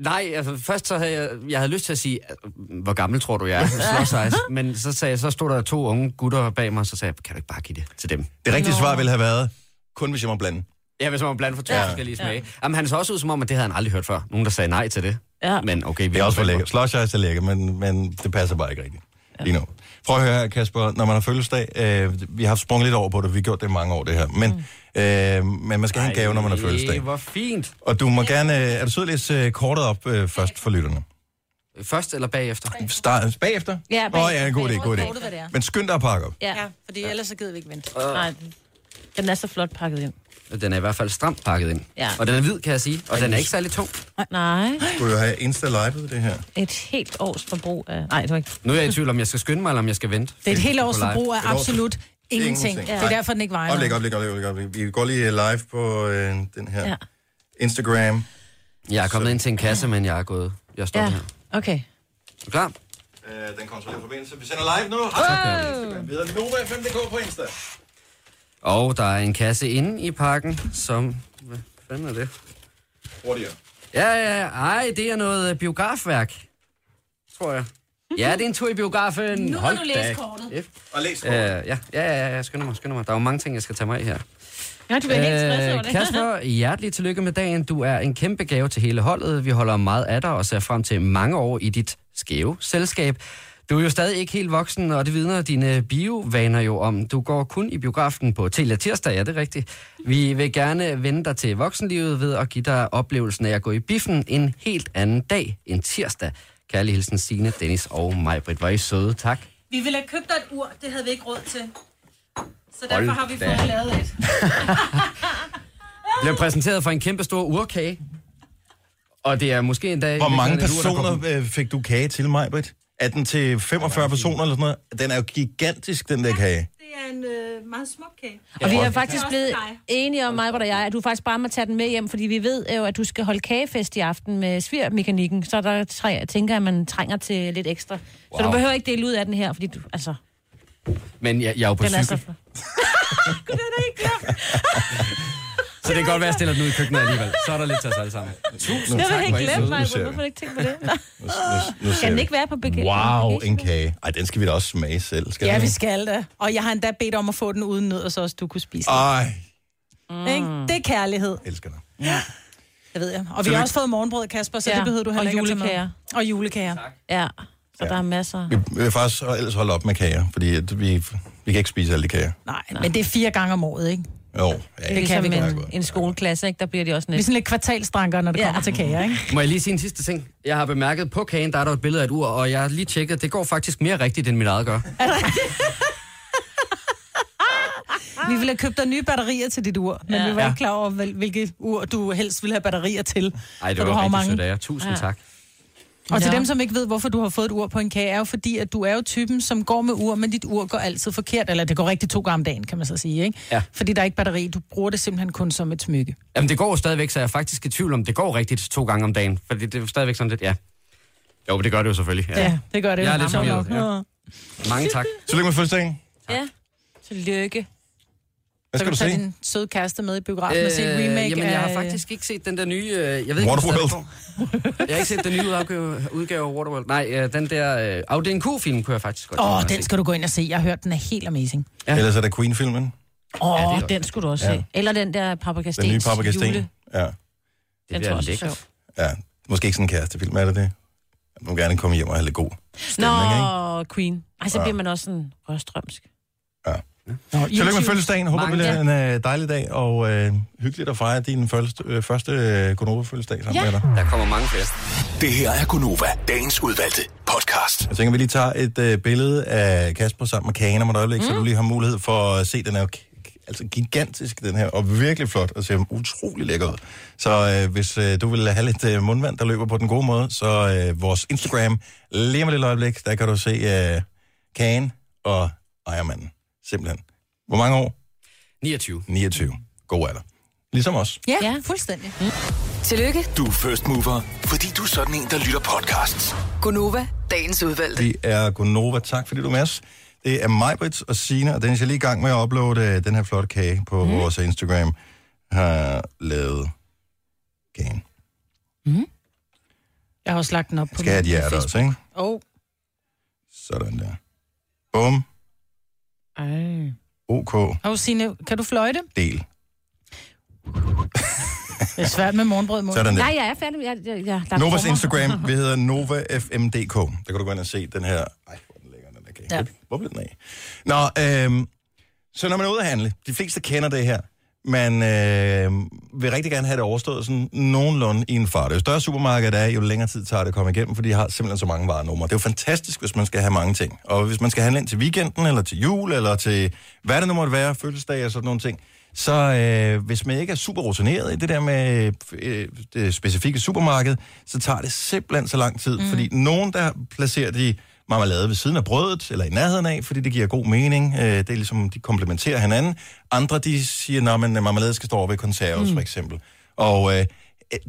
Speaker 12: Nej, altså først så havde jeg, jeg havde lyst til at sige, hvor gammel tror du jeg er? Ice. Men så, sagde, jeg- så stod der to unge gutter bag mig, og så sagde jeg, kan du ikke bare give det til dem?
Speaker 8: Det rigtige svar ville have været, kun hvis jeg må blande.
Speaker 12: Ja, hvis man må blande for to
Speaker 8: Ja.
Speaker 12: ja. forskellige smage. Ja. Jamen, han så også ud som om, at det havde han aldrig hørt før. Nogen, der sagde nej til det.
Speaker 9: Ja.
Speaker 12: Men okay, vi
Speaker 8: Det er også for lækkert. Slush ice er lækkert, men, men det passer bare ikke rigtigt. Lige nu. Prøv at høre her, Kasper, når man har fødselsdag, øh, vi har sprunget lidt over på det, vi har gjort det mange år, det her, men, mm. øh, men man skal have en gave, når man har fødselsdag.
Speaker 12: hvor fint.
Speaker 8: Og du må gerne, øh, er du sød at læse øh, kortet op øh, først for lytterne?
Speaker 12: Først eller bagefter?
Speaker 8: Start, bagefter?
Speaker 10: Ja,
Speaker 8: Åh, oh, ja, en god idé, god
Speaker 10: det
Speaker 8: idé. Men skynd dig at pakke op.
Speaker 9: Ja.
Speaker 10: Ja, fordi ellers så gider vi ikke vente.
Speaker 9: Nej, den er så flot pakket ind.
Speaker 12: Den er i hvert fald stramt pakket ind.
Speaker 9: Ja.
Speaker 12: Og den er hvid, kan jeg sige. Og den er ikke særlig tung.
Speaker 9: Nej,
Speaker 8: Skulle jo have Insta-livet, det her.
Speaker 9: et helt års forbrug af... Nej, det var ikke...
Speaker 12: Nu er jeg i tvivl om, jeg skal skynde mig, eller om jeg skal vente.
Speaker 10: Det er et helt års forbrug af absolut ingenting.
Speaker 8: Ingenting.
Speaker 10: Det er derfor, den ikke vejer
Speaker 8: Oplæg, oplæg, oplæg, oplæg. Vi går lige live på øh, den her
Speaker 9: Ja.
Speaker 8: Instagram.
Speaker 12: Jeg er kommet ind til en kasse, men jeg er gået. Jeg står
Speaker 9: Ja,
Speaker 12: her.
Speaker 9: okay.
Speaker 12: Er du klar?
Speaker 8: Øh, den kontrollerer forbindelse. Vi sender live nu. Hej. Videre Nova 5.dk på Insta.
Speaker 12: Og der er en kasse inde i pakken, som... Hvad fanden er det?
Speaker 8: Hurtigere.
Speaker 12: Ja, ja, ja. Ej, det er noget øh, biografværk. Tror jeg. Ja, det er en tur i biografen.
Speaker 10: Nu må
Speaker 12: Hold
Speaker 10: du læse kortet.
Speaker 12: kæft.
Speaker 8: Og læs
Speaker 12: Øh, ja, ja, ja, ja, skynder mig, skynder mig. Der er jo mange ting, jeg skal tage mig af her.
Speaker 9: Ja, du bliver helt stresset over det.
Speaker 12: Kasper, hjertelig tillykke med dagen. Du er en kæmpe gave til hele holdet. Vi holder meget af dig og ser frem til mange år i dit skæve selskab. Du er jo stadig ikke helt voksen, og det vidner dine biovaner jo om. Du går kun i biografen på til tirsdag, ja, det er rigtigt. Vi vil gerne vende dig til voksenlivet ved at give dig oplevelsen af at gå i biffen en helt anden dag end tirsdag. Kærlig hilsen Signe, Dennis og mig, Britt. Hvor er I søde, tak.
Speaker 10: Vi ville have købt dig et ur, det havde vi ikke råd til. Så
Speaker 12: Hold
Speaker 10: derfor har vi
Speaker 12: da.
Speaker 10: fået lavet et.
Speaker 12: bliver præsenteret for en kæmpe stor urkage. Og det er måske en dag...
Speaker 8: Hvor mange personer øh, fik du kage til mig, Britt? Er den til 45 personer eller sådan noget? Den er jo gigantisk, den der kage.
Speaker 10: Det er en øh, meget smuk kage.
Speaker 9: Og vi er faktisk
Speaker 10: er
Speaker 9: blevet enige om, mig og jeg, at du faktisk bare må tage den med hjem, fordi vi ved jo, at du skal holde kagefest i aften med svirmekanikken, så der træ- tænker jeg, at man trænger til lidt ekstra. Wow. Så du behøver ikke dele ud af den her, fordi du, altså,
Speaker 12: Men jeg, jeg er jo på
Speaker 9: den er
Speaker 12: cykel,
Speaker 9: så flot.
Speaker 12: så det kan godt være, at jeg stiller den ud i køkkenet alligevel. Så er der lidt til os alle sammen. Tusind tak,
Speaker 9: jeg
Speaker 12: hvor
Speaker 9: ikke glemt mig. Hvorfor har du ikke tænkt på det?
Speaker 8: Nu, nu, nu
Speaker 9: Kan den ikke være på begge?
Speaker 8: Wow, en kage. Ej, den skal vi da også smage selv. Skal
Speaker 10: Ja, vi skal da. Og jeg har endda bedt om at få den uden nødder, så også du kunne spise den.
Speaker 8: Ej,
Speaker 10: Ikke? Det er kærlighed.
Speaker 8: elsker dig.
Speaker 10: Det ved jeg. Og vi har også fået morgenbrød, Kasper, så
Speaker 9: Ja,
Speaker 10: det behøver du heller
Speaker 9: og
Speaker 10: ikke at tage med. Og julekager.
Speaker 9: Ja, så der er masser.
Speaker 8: Vi vi vil faktisk ellers holde op med kager, fordi vi, vi kan ikke spise alle de kager.
Speaker 10: Nej, men det er fire gange om året, ikke?
Speaker 8: Jo, ja,
Speaker 9: Det er
Speaker 10: kan
Speaker 9: ligesom
Speaker 10: vi
Speaker 9: en,
Speaker 10: godt.
Speaker 9: en skoleklasse, ikke? Der bliver de også
Speaker 10: Vi er
Speaker 9: lidt...
Speaker 10: sådan lidt kvartalstranker, når det
Speaker 9: Ja.
Speaker 10: kommer til kager, ikke?
Speaker 12: Må jeg lige sige en sidste ting? Jeg har bemærket, på kagen, der er der et billede af et ur, og jeg har lige tjekket, det går faktisk mere rigtigt, end mit eget gør.
Speaker 10: Vi ville have købt dig nye batterier til dit ur, men
Speaker 9: Ja.
Speaker 10: vi var ikke klar over, hvil- hvilket ur du helst ville have batterier til.
Speaker 12: Ej, det var rigtig
Speaker 10: mange.
Speaker 12: sødt af jer. Tusind
Speaker 9: Ja.
Speaker 12: tak.
Speaker 10: Og til dem, som ikke ved, hvorfor du har fået et ur på en kage, er jo fordi, at du er jo typen, som går med ur, men dit ur går altid forkert. Eller det går rigtig to gange om dagen, kan man så sige, ikke?
Speaker 12: Ja.
Speaker 10: Fordi der er ikke batteri. Du bruger det simpelthen kun som et smykke.
Speaker 12: Jamen, det går jo stadigvæk, så jeg er faktisk i tvivl om, det går rigtigt to gange om dagen. For det, det er jo stadigvæk sådan lidt, ja. Jo, men det gør det jo selvfølgelig.
Speaker 10: Ja, ja det gør det.
Speaker 12: Jeg er lidt forvirret, ja. Mange tak.
Speaker 8: Tillykke med fødselsdagen.
Speaker 9: Ja. Tillykke.
Speaker 8: Hvad
Speaker 10: Så
Speaker 8: skal
Speaker 10: kan
Speaker 8: du
Speaker 10: du tage
Speaker 8: se?
Speaker 10: din søde kæreste med i biografen og se en remake
Speaker 12: Øh, jamen, jeg har faktisk ikke set den der nye... Øh, jeg ved ikke,
Speaker 8: Waterworld.
Speaker 12: er. Jeg har ikke set den nye udgave, udgave af Waterworld. Nej, øh, den der... Øh, det en Q-film, kunne jeg faktisk godt
Speaker 10: Åh, oh, den
Speaker 12: se.
Speaker 10: skal du gå ind og se. Jeg har hørt, den er helt amazing.
Speaker 12: Ja.
Speaker 8: Ellers er der Queen-filmen.
Speaker 9: Åh,
Speaker 12: Ja,
Speaker 9: oh,
Speaker 12: er
Speaker 9: den skulle du også
Speaker 8: Ja.
Speaker 9: se. Eller den der Paprika
Speaker 8: Den nye Papa Sten.
Speaker 9: jule.
Speaker 8: Ja.
Speaker 12: Det
Speaker 9: Den tror jeg også er
Speaker 8: ja. Måske ikke sådan en kærestefilm, er det det? Jeg må gerne komme hjem og have lidt god stemning, ikke?
Speaker 9: Nå, Queen. Ej, så
Speaker 8: Ja.
Speaker 9: bliver man også sådan røstrømsk.
Speaker 10: Nå,
Speaker 8: Tillykke med fødselsdagen. Håber, det
Speaker 12: Mange
Speaker 8: bliver en øh, dejlig dag, og øh, hyggeligt at fejre din første, øh, første øh, Gonova-fødselsdag sammen
Speaker 9: Ja.
Speaker 8: med dig.
Speaker 12: Der kommer mange flere.
Speaker 2: Det her er Gunova, dagens udvalgte podcast.
Speaker 8: Jeg tænker, vi lige tager et øh, billede af Kasper sammen med kagen om et øjeblik, mm. så du lige har mulighed for at se, den er k- altså gigantisk, den her, og virkelig flot, og ser utrolig lækker ud. Så øh, hvis øh, du vil have lidt øh, mundvand, der løber på den gode måde, så øh, vores Instagram, lige om et lille øjeblik, der kan du se øh, kagen og ejermanden. Simpelthen. Hvor mange år?
Speaker 12: 29.
Speaker 8: 29. god alder. Ligesom os.
Speaker 10: Ja, ja. fuldstændig. Mm.
Speaker 14: Tillykke,
Speaker 2: Du er first mover, fordi du er sådan en, der lytter podcasts.
Speaker 14: Gunova, dagens udvalgte.
Speaker 8: Vi er Gunova. Tak fordi du er med os. Det er mig, Britt og Signe, og Dennis er lige i gang med at uploade øh, den her flotte kage på mm. vores Instagram. Har lavet kagen.
Speaker 10: Jeg har også lagt den op på
Speaker 8: Skal have et hjerte også, ikke?
Speaker 10: Oh.
Speaker 8: Sådan der. Bum.
Speaker 10: Ej.
Speaker 8: OK.
Speaker 10: Og Signe, kan du fløjte?
Speaker 8: Del.
Speaker 10: Det er svært med morgenbrød munden.
Speaker 8: Sådan der.
Speaker 9: Nej, jeg er færdig. Jeg, jeg, jeg, der er
Speaker 8: Novas
Speaker 9: krummer.
Speaker 8: Instagram, vi hedder NovaFMDK. Der kan du gå ind og se den her. Ej, hvor er den lækker, den der kage.
Speaker 10: Ja.
Speaker 8: Hvor blev den af? Nå, øhm, så når man er ude at handle, de fleste kender det her, man øh, vil rigtig gerne have det overstået sådan nogenlunde i en fart. Jo større supermarkedet er, jo længere tid tager det at komme igennem, for de har simpelthen så mange varenumre. Det er jo fantastisk, hvis man skal have mange ting. Og hvis man skal handle ind til weekenden, eller til jul, eller til hvad det nu måtte være, fødselsdag og sådan nogle ting, så øh, hvis man ikke er super rutineret i det der med øh, det specifikke supermarked, så tager det simpelthen så lang tid. Mm. Fordi nogen, der placerer de marmelade ved siden af brødet, eller i nærheden af, fordi det giver god mening. Øh, det er ligesom, de komplementerer hinanden. Andre, de siger, at marmelade skal stå over ved konserves, mm. for eksempel. Og øh,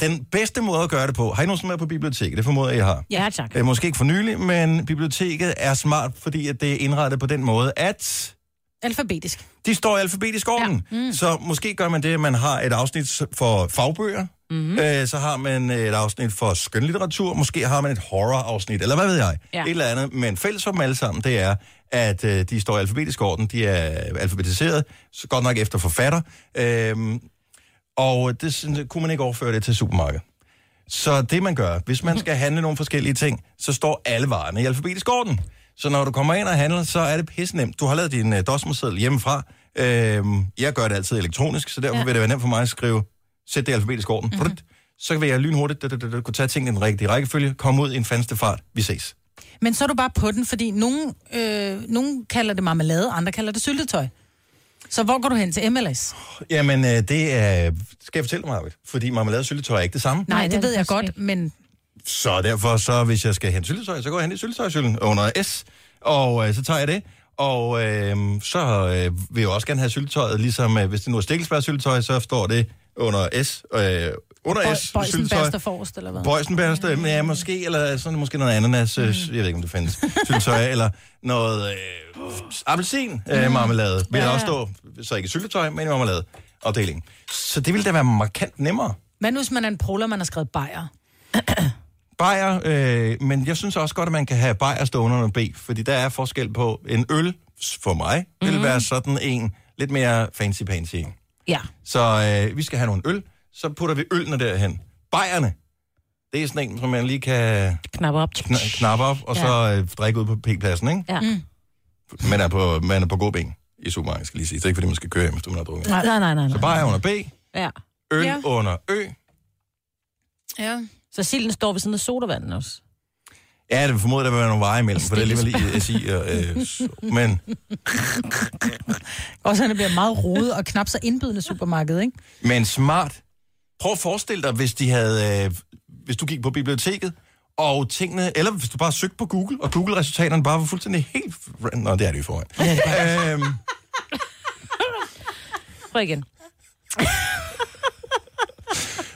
Speaker 8: den bedste måde at gøre det på, har I nogensinde været på biblioteket? Det formoder jeg, I har.
Speaker 9: Ja, tak.
Speaker 8: Øh, måske ikke for nylig, men biblioteket er smart, fordi at det er indrettet på den måde, at
Speaker 10: Alfabetisk.
Speaker 8: de står i alfabetisk orden. Ja. Mm. Så måske gør man det, at man har et afsnit for fagbøger, mm-hmm. øh, så har man et afsnit for skønlitteratur, måske har man et horror-afsnit, eller hvad ved jeg.
Speaker 9: Ja.
Speaker 8: Et eller andet. Men fælles for dem alle sammen, det er, at øh, de står i alfabetisk orden, de er alfabetiseret, så godt nok efter forfatter. Øh, og det sådan, kunne man ikke overføre det til supermarkedet. Så det man gør, hvis man skal handle nogle forskellige ting, så står alle varerne i alfabetisk orden. Så når du kommer ind og handler, så er det pisse nemt. Du har lavet din uh, dosmerseddel hjemmefra. Øhm, jeg gør det altid elektronisk, så derfor ja. vil det være nemt for mig at skrive, sæt det i alfabetisk orden. Mm-hmm. Så vil jeg lynhurtigt da, da, da, kunne tage tingene i den rigtige rækkefølge, komme ud i en fandeste fart. Vi ses.
Speaker 10: Men så er du bare på den, fordi nogen, øh, nogen kalder det marmelade, andre kalder det syltetøj. Så hvor går du hen til MLS?
Speaker 8: Jamen, øh, det er... Skal jeg fortælle dig, Marvitt? Fordi marmelade og syltetøj er ikke det samme.
Speaker 10: Nej,
Speaker 9: det
Speaker 10: det ved jeg godt, men
Speaker 8: Så derfor, så hvis jeg skal hente syltetøj, så går jeg hen i syltetøjsylden under S, og øh, så tager jeg det. Og øh, så øh, vil jeg også gerne have syltetøjet, ligesom øh, hvis det nu er stikkelsbærsyltetøj, så står det under S. Øh, under
Speaker 10: Bøj-
Speaker 8: S,
Speaker 10: Bøjsen
Speaker 8: syltetøj.
Speaker 10: Baster forrest, eller hvad?
Speaker 8: Bøjsenbærste, mm. ja, måske, eller sådan måske noget ananas, mm. jeg ved ikke, om det findes, syltetøj, eller noget øh, appelsin øh, marmelade, vil
Speaker 10: Ja.
Speaker 8: ja. også stå, så ikke syltetøj, men i marmelade afdelingen. Så det ville da være markant nemmere.
Speaker 10: Hvad nu, hvis man er en proler, man har skrevet bajer?
Speaker 8: Bajer, øh, men jeg synes også godt, at man kan have bajer stående under B, fordi der er forskel på en øl, for mig, vil
Speaker 10: Mhm.
Speaker 8: være sådan en lidt mere fancy-pansy.
Speaker 9: Ja.
Speaker 8: Så øh, vi skal have nogle øl, så putter vi ølene derhen. Bajerne, det er sådan en, som man lige kan
Speaker 9: Knap op.
Speaker 8: kn- knappe op, og så øh, drikke ud på P-pladsen, ikke?
Speaker 9: Ja. Mm.
Speaker 8: Man er på, man er på god ben i supermarkedet, skal lige sige. Det er ikke, fordi man skal køre hjem, hvis du man har drukket.
Speaker 9: Nej, nej, nej, nej.
Speaker 8: Så bajer under B,
Speaker 9: Ja.
Speaker 8: øl
Speaker 9: Ja.
Speaker 8: under Ø.
Speaker 10: Ja.
Speaker 9: Så silden står ved siden af sodavanden også.
Speaker 8: Ja, det formoder, der vil være nogle veje imellem, for det er alligevel i SI. Og, øh, men
Speaker 10: Og så det bliver meget rodet og knap så indbydende supermarked, ikke?
Speaker 8: Men smart. Prøv at forestille dig, hvis de havde, øh, hvis du gik på biblioteket, og tingene, eller hvis du bare søgte på Google, og Google-resultaterne bare var fuldstændig helt... Nå, det er det jo i forvejen. øhm,
Speaker 9: Prøv igen.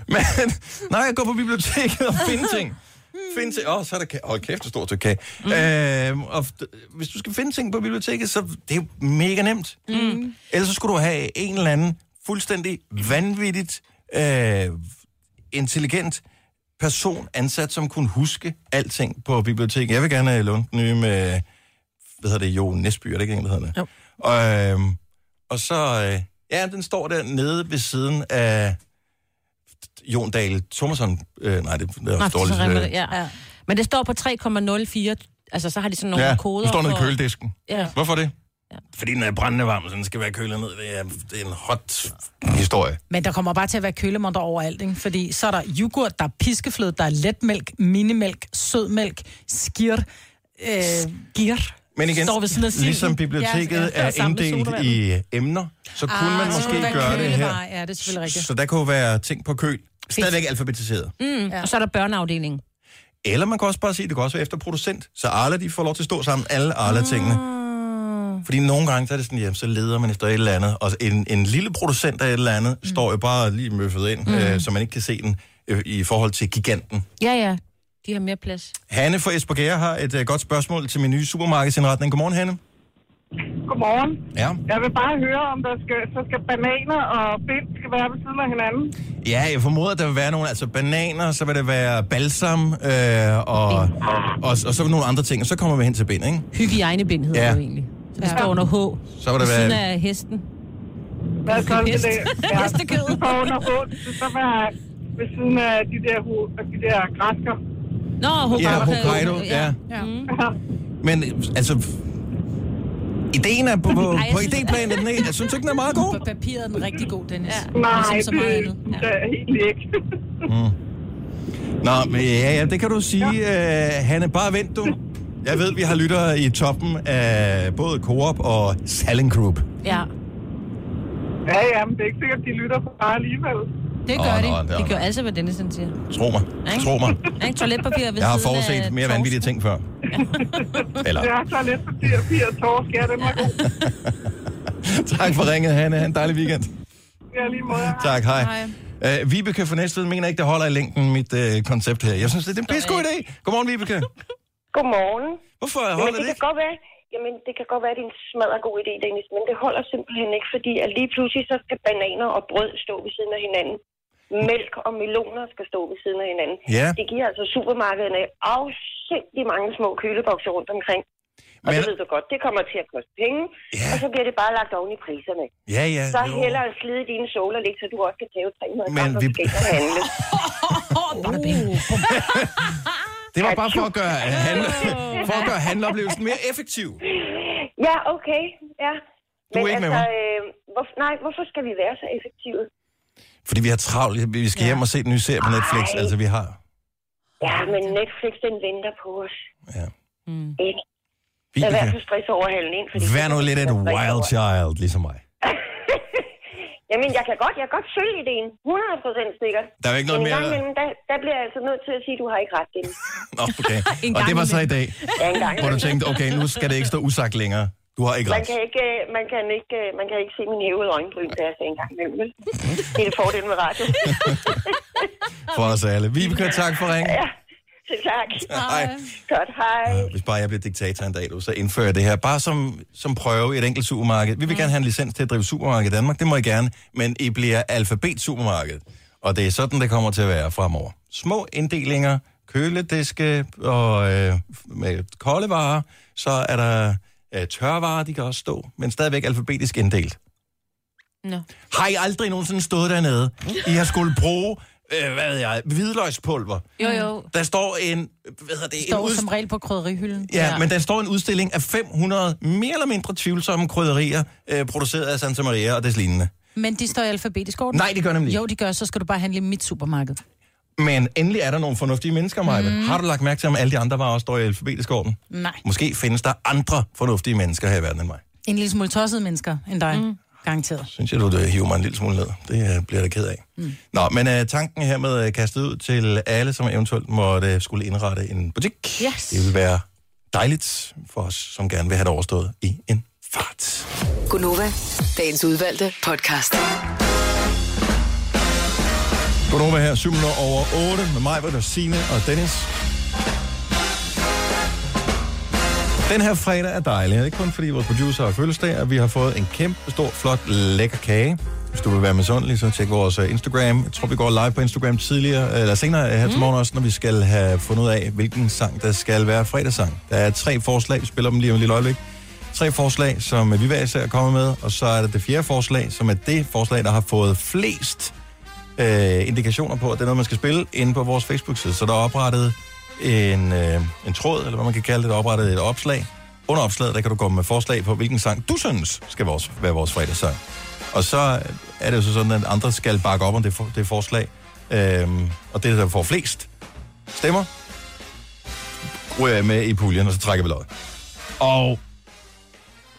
Speaker 8: men når jeg går på biblioteket og finder ting, finde ting, åh, så er der kage. Åh, kæft, det står til kage. Mm. Øhm, og hvis du skal finde ting på biblioteket, så det er jo mega nemt.
Speaker 9: Mm.
Speaker 8: Ellers så skulle du have en eller anden fuldstændig vanvittigt øh, intelligent person ansat, som kunne huske alting på biblioteket. Jeg vil gerne låne den nye med, hvad hedder det, Jo Næsby, er det ikke en, der hedder det?
Speaker 10: Jo.
Speaker 8: Og, øh, og så, øh, ja, den står der nede ved siden af Jon Dahl Thomasson. Øh, nej, det, er
Speaker 9: så
Speaker 8: dårligt. øh,
Speaker 9: det, ja. ja. Men det står på 3,04. Altså, så har de sådan nogle
Speaker 8: Ja,
Speaker 9: koder.
Speaker 8: den står nede i køledisken.
Speaker 9: Ja.
Speaker 8: Hvorfor det? Ja. Fordi den er brændende varm, så den skal være kølet ned. Det er, det er en hot historie.
Speaker 10: Men der kommer bare til at være kølemonter overalt, ikke? Fordi så er der yoghurt, der er piskefløde, der er letmælk, minimælk, sødmælk, skir, øh, gir.
Speaker 8: Men igen,
Speaker 10: Står ved siden af
Speaker 8: ligesom biblioteket
Speaker 10: Ja,
Speaker 8: ja,
Speaker 10: ja,
Speaker 8: er inddelt i emner, så kunne
Speaker 10: Ah,
Speaker 8: man måske gøre det her.
Speaker 10: Ja, det er selvfølgelig rigtigt.
Speaker 8: Så der kunne være ting på køl. Stadigvæk alfabetiseret.
Speaker 9: Mm. Ja. Og så er der børneafdelingen.
Speaker 8: Eller man kan også bare sige, at det kan også være efter producent. Så Arla, de får lov til at stå sammen, alle Arla-tingene. Fordi nogle gange, så er det sådan, jamen, så leder man efter et eller andet, og en, en lille producent af et eller andet, mm. står jo bare lige møffet ind,
Speaker 9: Mm.
Speaker 8: mm. øh, så man ikke kan se den øh, i forhold til giganten.
Speaker 9: Ja, ja. De har mere plads.
Speaker 8: Hanne fra Esbjerg har et øh, godt spørgsmål til min nye supermarkedsindretning. Godmorgen, Hanne.
Speaker 15: Godmorgen.
Speaker 8: Ja.
Speaker 15: Jeg vil bare høre, om der skal, så skal bananer og bind skal være ved siden af hinanden.
Speaker 8: Ja, jeg formoder, at der vil være nogle, altså bananer, så vil det være balsam, øh, og, og, og, så vil nogle andre ting, og så kommer vi hen til bind, ikke?
Speaker 9: Hygiejnebind hedder
Speaker 8: Ja.
Speaker 9: det jo egentlig. Så det står under H.
Speaker 8: Så vil der
Speaker 9: Ved siden
Speaker 8: være...
Speaker 9: af hesten.
Speaker 15: Hvad så det?
Speaker 9: Hest.
Speaker 15: Ja,
Speaker 9: Hestekød.
Speaker 15: Så under det skal så være ved siden af de der, de der græsker.
Speaker 9: Nå,
Speaker 8: Ja, Hokkaido, ja.
Speaker 15: ja.
Speaker 8: Men altså, ideen er på, på,
Speaker 10: Ej,
Speaker 8: på
Speaker 10: synes-
Speaker 8: idéplanen, er den ikke, jeg synes ikke, den er meget god.
Speaker 10: På papiret er den rigtig god, Dennis. Ja.
Speaker 15: Nej,
Speaker 10: ligesom så meget
Speaker 15: det,
Speaker 10: andet.
Speaker 15: det er helt ikke.
Speaker 8: Mm. Nå, men ja, ja, det kan du sige, ja. uh, Hanne. Bare vent, du. Jeg ved, vi har lyttere i toppen af både Coop og Salling Group.
Speaker 9: Ja.
Speaker 15: Ja, ja, men det er ikke sikkert, de lytter på bare alligevel.
Speaker 9: Det gør de.
Speaker 8: det er
Speaker 9: De gør altid, hvad Dennis siger.
Speaker 8: Tro mig.
Speaker 9: Ikke?
Speaker 8: Tro mig.
Speaker 9: Ikke? Toiletpapir ved
Speaker 8: Jeg har forudset mere
Speaker 9: torsk.
Speaker 8: vanvittige ting før. Eller,
Speaker 15: Det er toiletpapir, papir og torsk. Ja, den var god.
Speaker 8: tak for ringet, Hanne. Ha' en dejlig weekend.
Speaker 15: Ja, lige måde.
Speaker 8: Tak, hej. Uh, Vibeke fra Næstved mener ikke, det holder i længden, mit uh, koncept her. Jeg synes, det er en pissegod idé. Godmorgen, Vibeke.
Speaker 16: Godmorgen.
Speaker 8: Hvorfor
Speaker 16: Jamen,
Speaker 8: holder
Speaker 16: det
Speaker 8: det
Speaker 16: kan godt være, jamen, det kan godt være, at det er en smadret god idé, Dennis, men det holder simpelthen ikke, fordi at lige pludselig så skal bananer og brød stå ved siden af hinanden. Mælk og meloner skal stå ved siden af hinanden.
Speaker 8: Ja.
Speaker 16: Det giver altså supermarkederne afsindig mange små kølebokser rundt omkring. Og
Speaker 8: Men-
Speaker 16: det ved du godt, det kommer til at koste penge,
Speaker 8: Ja.
Speaker 16: og så bliver det bare lagt oven i priserne.
Speaker 8: Ja, ja.
Speaker 16: Så
Speaker 8: jo.
Speaker 16: hellere slide dine såler lidt, så du også kan tage 300
Speaker 8: Men
Speaker 16: gram,
Speaker 8: vi-
Speaker 16: og handle.
Speaker 8: Det var bare for at gøre, handle, for at gøre handleoplevelsen mere effektiv.
Speaker 16: Ja, okay. Ja.
Speaker 8: Du er ikke med mig.
Speaker 16: Øh, hvor, nej, hvorfor skal vi være så effektive?
Speaker 8: Fordi vi har travlt. Vi skal hjem og se den nye serie på Netflix.
Speaker 16: Ej.
Speaker 8: Altså, vi har...
Speaker 16: Ja, men Netflix, den venter på os.
Speaker 8: Ja.
Speaker 16: Mm. Ikke?
Speaker 8: Vi
Speaker 16: Lad være for stress over halen ind. Fordi
Speaker 8: Vær nu lidt et wild child, ligesom mig.
Speaker 16: Jamen, jeg kan godt, jeg kan godt følge ideen. 100% sikkert.
Speaker 8: Der er ikke noget
Speaker 16: men en gang
Speaker 8: mere-
Speaker 16: imellem, der, der bliver jeg altså nødt til at sige, at du har ikke ret, Dennis.
Speaker 8: Nå, okay. Og det var så i dag,
Speaker 16: Ja,
Speaker 8: hvor du tænkte, okay, nu skal det ikke stå usagt længere. Du har ikke
Speaker 16: Man
Speaker 8: ret.
Speaker 16: kan ikke, øh, man kan ikke, øh, man kan ikke se min hævede øjenbryn, der jeg en gang imellem. vel? Det er det fordel med radio.
Speaker 8: For os alle. Vibeke, tak for ringen.
Speaker 16: Ja, tak.
Speaker 8: Hej.
Speaker 16: Godt, hej.
Speaker 8: Hvis bare jeg bliver diktator en dag, så indfører jeg det her. Bare som, som prøve i et enkelt supermarked. Vi vil gerne have en licens til at drive supermarked i Danmark. Det må I gerne. Men I bliver alfabet supermarked. Og det er sådan, det kommer til at være fremover. Små inddelinger, kølediske og øh, med kolde varer. Så er der øh, tørvarer, de kan også stå. Men stadigvæk alfabetisk inddelt.
Speaker 9: Nå.
Speaker 8: Har I aldrig nogensinde stået dernede? I har skulle bruge, øh, hvad ved jeg, hvidløgspulver.
Speaker 9: Jo, jo.
Speaker 8: Der står en, hvad hedder det, en
Speaker 10: Står
Speaker 8: ud...
Speaker 10: som regel på krydderihylden.
Speaker 8: Ja, ja, men der står en udstilling af 500 mere eller mindre tvivlsomme krydderier, øh, produceret af Santa Maria og des lignende.
Speaker 10: Men de står i alfabetisk orden.
Speaker 8: Nej, de gør nemlig ikke.
Speaker 10: Jo, de gør, så skal du bare handle i mit supermarked.
Speaker 8: Men endelig er der nogle fornuftige mennesker, Maja. Mm. Har du lagt mærke til, om alle de andre varer også står i alfabetisk orden?
Speaker 10: Nej.
Speaker 8: Måske findes der andre fornuftige mennesker her i verden end mig.
Speaker 10: En lille smule tossede mennesker end dig. Mm. Garanteret.
Speaker 8: Synes jeg, du øh, hiver mig en lille smule ned. Det øh, bliver jeg da ked af. Mm. Nå, men øh, tanken her med øh, kastet ud til alle, som eventuelt måtte øh, skulle indrette en butik.
Speaker 9: Yes.
Speaker 8: Det vil være dejligt for os, som gerne vil have det overstået i en fart.
Speaker 14: Gunova, dagens udvalgte podcast.
Speaker 8: Godnova her, 7 minutter over 8, med mig, Britta, Signe og Dennis. Den her fredag er dejlig, ikke kun fordi vores producer har fødselsdag, og vi har fået en kæmpe stor, flot, lækker kage. Hvis du vil være misundelig, så tjek vores øh, Instagram. Jeg tror, vi går live på Instagram tidligere, eller senere øh, her til morgen også, når vi skal have fundet ud af, hvilken sang, der skal være fredagssang. Der er tre forslag, vi spiller dem lige om et lille øjeblik. Tre forslag, som vi hver især er kommet med, og så er der det fjerde forslag, som er det forslag, der har fået flest øh, indikationer på, at det er noget, man skal spille inde på vores Facebook-side. Så der er oprettet en, øh, en tråd, eller hvad man kan kalde det, der er oprettet et opslag. Under opslaget, der kan du komme med forslag på, hvilken sang du synes skal vores, være vores fredagssang. Og så er det jo så sådan, at andre skal bakke op om det, for, det forslag. Øhm, og det, der får flest stemmer, ryger jeg med i puljen, og så trækker vi løjet. Og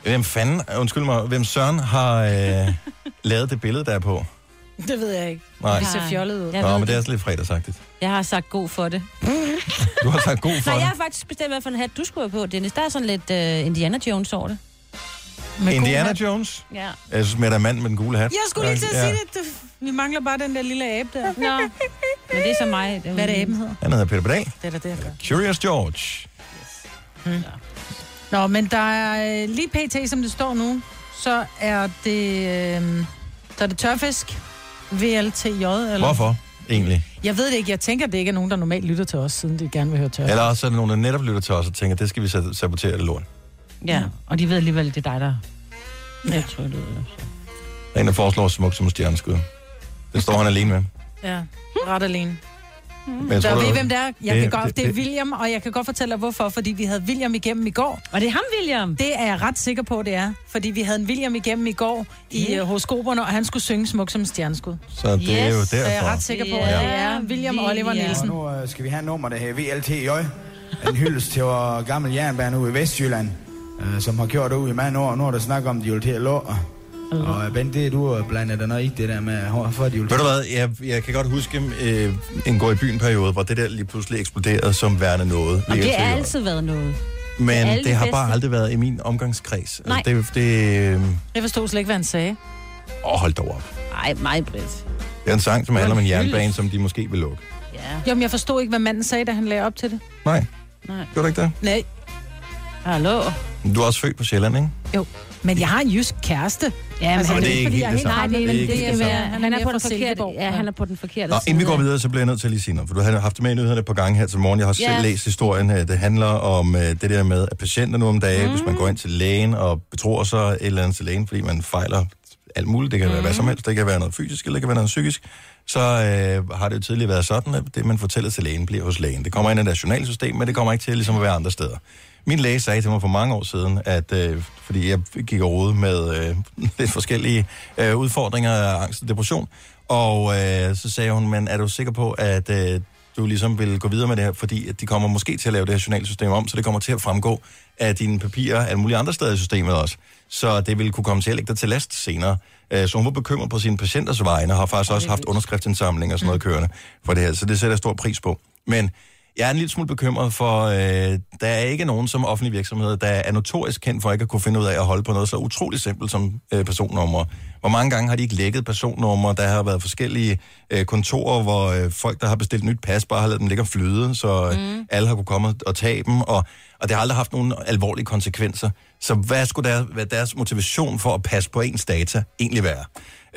Speaker 8: hvem fanden, undskyld mig, hvem Søren har øh, lavet det billede, der er på?
Speaker 10: Det ved jeg ikke.
Speaker 8: Nej.
Speaker 10: Det ser fjollet ud.
Speaker 8: Nå, men det er også lidt fredagsagtigt.
Speaker 9: Jeg har sagt god for det.
Speaker 8: Du har sagt god for
Speaker 9: Nej,
Speaker 8: det.
Speaker 9: jeg har faktisk bestemt, hvad for en hat du skulle have på, Dennis. Der er sådan lidt uh, Indiana Jones over det.
Speaker 10: Med
Speaker 8: Indiana
Speaker 10: hat.
Speaker 8: Jones.
Speaker 9: Ja.
Speaker 8: Jeg synes, med der mand med den gule hat.
Speaker 10: Jeg skulle lige til at
Speaker 8: Ja.
Speaker 10: sige det. det. Vi mangler bare den der lille abe der.
Speaker 9: Nå, men det er så mig. Det
Speaker 10: Hvad er det, aben hedder?
Speaker 8: Han hedder Peter Pedal.
Speaker 10: Det er da det, jeg gør.
Speaker 8: Curious George.
Speaker 10: Nå, men der er øh, lige pt, som det står nu, så er det, øh, så er det tørfisk, VLTJ, eller?
Speaker 8: Hvorfor, egentlig?
Speaker 10: Jeg ved det ikke. Jeg tænker, det ikke er nogen, der normalt lytter til os, siden de gerne vil høre tørfisk.
Speaker 8: Eller også er der nogen, der netop lytter til os og tænker, det skal vi sab- sabotere det lort.
Speaker 9: Ja, og de ved alligevel, det er dig, der... Ja. Jeg tror, det er.
Speaker 8: Der er en, der foreslår smuk som stjerneskud. Det står han alene med.
Speaker 10: Ja, ret alene.
Speaker 8: Men jeg
Speaker 10: Der
Speaker 8: tror,
Speaker 10: ved,
Speaker 8: det-
Speaker 10: hvem det er. Jeg
Speaker 8: det-
Speaker 10: kan godt,
Speaker 8: det-
Speaker 10: det, er
Speaker 8: det-
Speaker 10: William, og jeg kan godt fortælle dig, hvorfor. Fordi vi havde William igennem i går.
Speaker 9: Og det er ham, William?
Speaker 10: Det er jeg ret sikker på, det er. Fordi vi havde en William igennem i går i
Speaker 9: Ja.
Speaker 10: uh, horoskoperne, og han skulle synge smuk som stjerneskud.
Speaker 8: Så det er jo
Speaker 10: Så jeg er
Speaker 8: derfor.
Speaker 10: ret sikker på, at
Speaker 9: Ja.
Speaker 10: det er William Oliver Nielsen.
Speaker 17: Nu øh, skal vi have nummer, der hedder VLTJ. En hyldest til vores gamle jernbane ude i Vestjylland, øh, som har gjort det ude i mange år. Nu er der snak om, at de vil til at lå. Og øh, Bent, det er du blandet dig noget i det der med, hvorfor de vil
Speaker 8: Ved du hvad, jeg, jeg kan godt huske øh, en gå i byen periode, hvor det der lige pludselig eksploderede som værende noget.
Speaker 9: Og det har altid været noget.
Speaker 8: Men det,
Speaker 9: de
Speaker 8: har
Speaker 9: bedste.
Speaker 8: bare aldrig været i min omgangskreds.
Speaker 9: Nej.
Speaker 8: Det, det, øh,
Speaker 10: Jeg forstod slet ikke, hvad han sagde.
Speaker 8: åh, hold dog op.
Speaker 9: Nej, mig, Britt.
Speaker 8: Det er en sang, som handler om en jernbane, som de måske vil lukke.
Speaker 9: Ja.
Speaker 10: Jamen, jeg forstod ikke, hvad manden sagde, da han lagde op til det.
Speaker 8: Nej,
Speaker 9: Nej.
Speaker 8: gjorde du ikke det?
Speaker 10: Nej.
Speaker 9: Hallo?
Speaker 8: Du er også født på Sjælland, ikke?
Speaker 10: Jo, men jeg har en jysk kæreste.
Speaker 9: Ja, men
Speaker 10: altså,
Speaker 8: det er
Speaker 10: det er
Speaker 8: ikke
Speaker 10: fordi
Speaker 8: helt det samme.
Speaker 9: Nej, det,
Speaker 8: Det
Speaker 9: det, det
Speaker 8: det samme.
Speaker 9: Han er, på den forkerte, ja, han er på den forkerte
Speaker 8: Nå,
Speaker 9: side.
Speaker 8: inden vi går videre, så bliver jeg nødt til at lige sige noget, for du har haft det med i nyhederne et par gange her til morgen. Jeg har selv
Speaker 9: Ja.
Speaker 8: læst historien her. Det handler om øh, det der med, at patienter nu om dagen, mm. hvis man går ind til lægen og betror sig et eller andet til lægen, fordi man fejler alt muligt, det kan være hvad som helst, det kan være noget fysisk, eller det kan være noget psykisk, så øh, har det jo tidligere været sådan, at det, man fortæller til lægen, bliver hos lægen. Det kommer ind i det journalsystem, men det kommer ikke til ligesom at være andre steder. Min læge sagde til mig for mange år siden, at øh, fordi jeg gik og rode med øh, lidt forskellige øh, udfordringer af angst og depression, og øh, så sagde hun, men er du sikker på, at øh, du ligesom vil gå videre med det her, fordi at de kommer måske til at lave det her journalsystem om, så det kommer til at fremgå af dine papirer alle mulige andre steder i systemet også. Så det vil kunne komme til at lægge dig til last senere. Øh, Så hun var bekymret på sine patienters vegne, og har faktisk også haft underskriftsindsamling og sådan noget kørende for det her, så det sætter jeg stor pris på. Men jeg er en lille smule bekymret for, øh, der er ikke nogen som offentlig virksomhed, der er notorisk kendt for ikke at kunne finde ud af at holde på noget så utroligt simpelt som øh, personnummer. Hvor mange gange har de ikke lækket personnumre? Der har været forskellige øh, kontorer, hvor øh, folk, der har bestilt nyt pas, bare har lavet dem ligge og flyde, så øh, mm. alle har kunne komme og tage dem, og, og det har aldrig haft nogen alvorlige konsekvenser. Så hvad skulle der, hvad deres motivation for at passe på ens data egentlig være?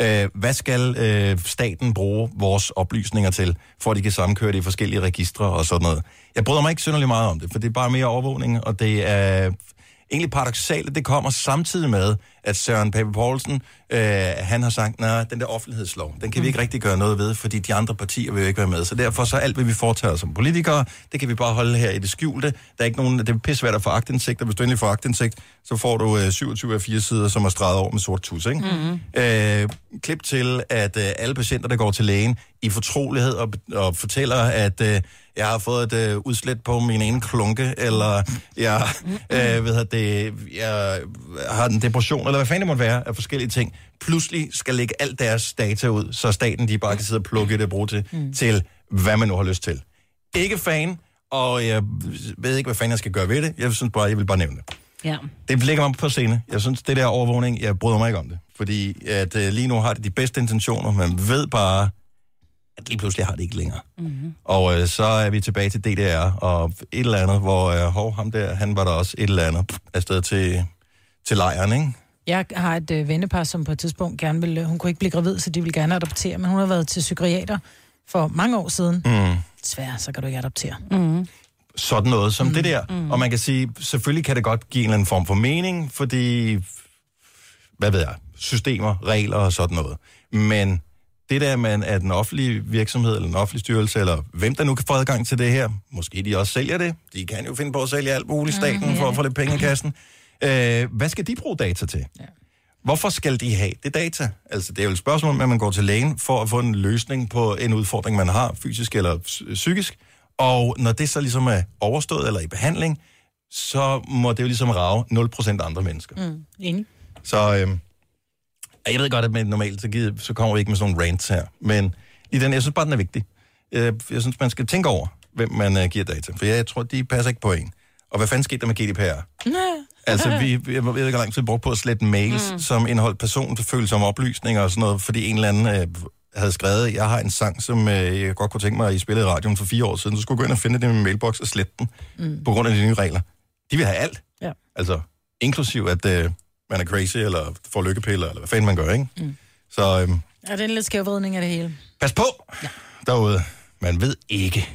Speaker 8: Øh, hvad skal øh, staten bruge vores oplysninger til, for at de kan sammenkøre det i forskellige registre og sådan noget? Jeg bryder mig ikke synderligt meget om det, for det er bare mere overvågning, og det er egentlig paradoxalt, at det kommer samtidig med, at Søren Pape Poulsen, øh, han har sagt, nej, den der offentlighedslov, den kan vi ikke rigtig gøre noget ved, fordi de andre partier vil jo ikke være med. Så derfor så alt, hvad vi foretager som politikere, det kan vi bare holde her i det skjulte. Der er ikke nogen, det er pissvært at få agtindsigt, og hvis du endelig får agtindsigt, så får du øh, 27 af 4 sider, som er streget over med sort tus, ikke? Mm-hmm. Øh, klip til, at øh, alle patienter, der går til lægen i fortrolighed og, og fortæller, at øh, jeg har fået et øh, udslæt på min ene klunke, eller jeg, øh, ved jeg, det, jeg har en depression, eller hvad fanden det måtte være af forskellige ting, pludselig skal lægge alt deres data ud, så staten de bare kan sidde og plukke det og bruge det mm. til, hvad man nu har lyst til. Ikke fan, og jeg ved ikke, hvad fanden jeg skal gøre ved det. Jeg synes bare, jeg vil bare nævne det.
Speaker 9: Ja.
Speaker 8: Det ligger mig på scene. Jeg synes, det der overvågning, jeg bryder mig ikke om det. Fordi at øh, lige nu har det de bedste intentioner, men ved bare, at lige pludselig har det ikke længere.
Speaker 9: Mm-hmm.
Speaker 8: Og øh, så er vi tilbage til DDR, og et eller andet, hvor øh, hov, ham der, han var der også et eller andet pff, afsted til, til lejren, ikke?
Speaker 10: Jeg har et øh, vennepar, som på et tidspunkt gerne vil... Hun kunne ikke blive gravid, så de ville gerne adoptere, men hun har været til psykiater for mange år siden.
Speaker 8: Mm.
Speaker 10: Svær, så kan du ikke adoptere.
Speaker 9: Mm.
Speaker 8: sådan noget som mm. det der. Mm. Og man kan sige, selvfølgelig kan det godt give en eller anden form for mening, fordi, hvad ved jeg, systemer, regler og sådan noget. Men det der med, at en offentlig virksomhed, eller en offentlig styrelse, eller hvem der nu kan få adgang til det her, måske de også sælger det, de kan jo finde på at sælge alt muligt i staten mm, for at få lidt penge i kassen. Øh, hvad skal de bruge data til? Ja. Hvorfor skal de have det data? Altså, det er jo et spørgsmål om, at man går til lægen for at få en løsning på en udfordring, man har, fysisk eller psy- psykisk. Og når det så ligesom er overstået eller i behandling, så må det jo ligesom rave 0% andre mennesker.
Speaker 10: Mm. Enig.
Speaker 8: Så øhm, jeg ved godt, at normalt, så, så kommer vi ikke med sådan nogle rants her. Men i den, jeg synes bare, den er vigtig. Jeg, jeg synes, man skal tænke over, hvem man uh, giver data. For jeg, tror, de passer ikke på en. Og hvad fanden skete der med GDPR?
Speaker 10: Nej.
Speaker 8: Altså, vi, vi- jeg ved ikke, hvor lang tid vi brugte på at slette mails,
Speaker 9: Mm.
Speaker 8: som indeholdt personfølsomme oplysninger og sådan noget, fordi en eller anden øh, havde skrevet, jeg har en sang, som øh, jeg godt kunne tænke mig, at I spillede i radioen for fire år siden, så skulle jeg gå ind og finde det i min mailbox og slette den,
Speaker 10: Mm.
Speaker 8: på grund af de nye regler. De vil have alt.
Speaker 10: Ja.
Speaker 8: Altså, inklusiv at øh, man er crazy, eller får lykkepiller, eller hvad fanden man gør, ikke?
Speaker 10: Mm.
Speaker 8: Så øh,
Speaker 10: Ja, det er en lidt skævvridning af det hele.
Speaker 8: pas på ja. derude. Man ved ikke,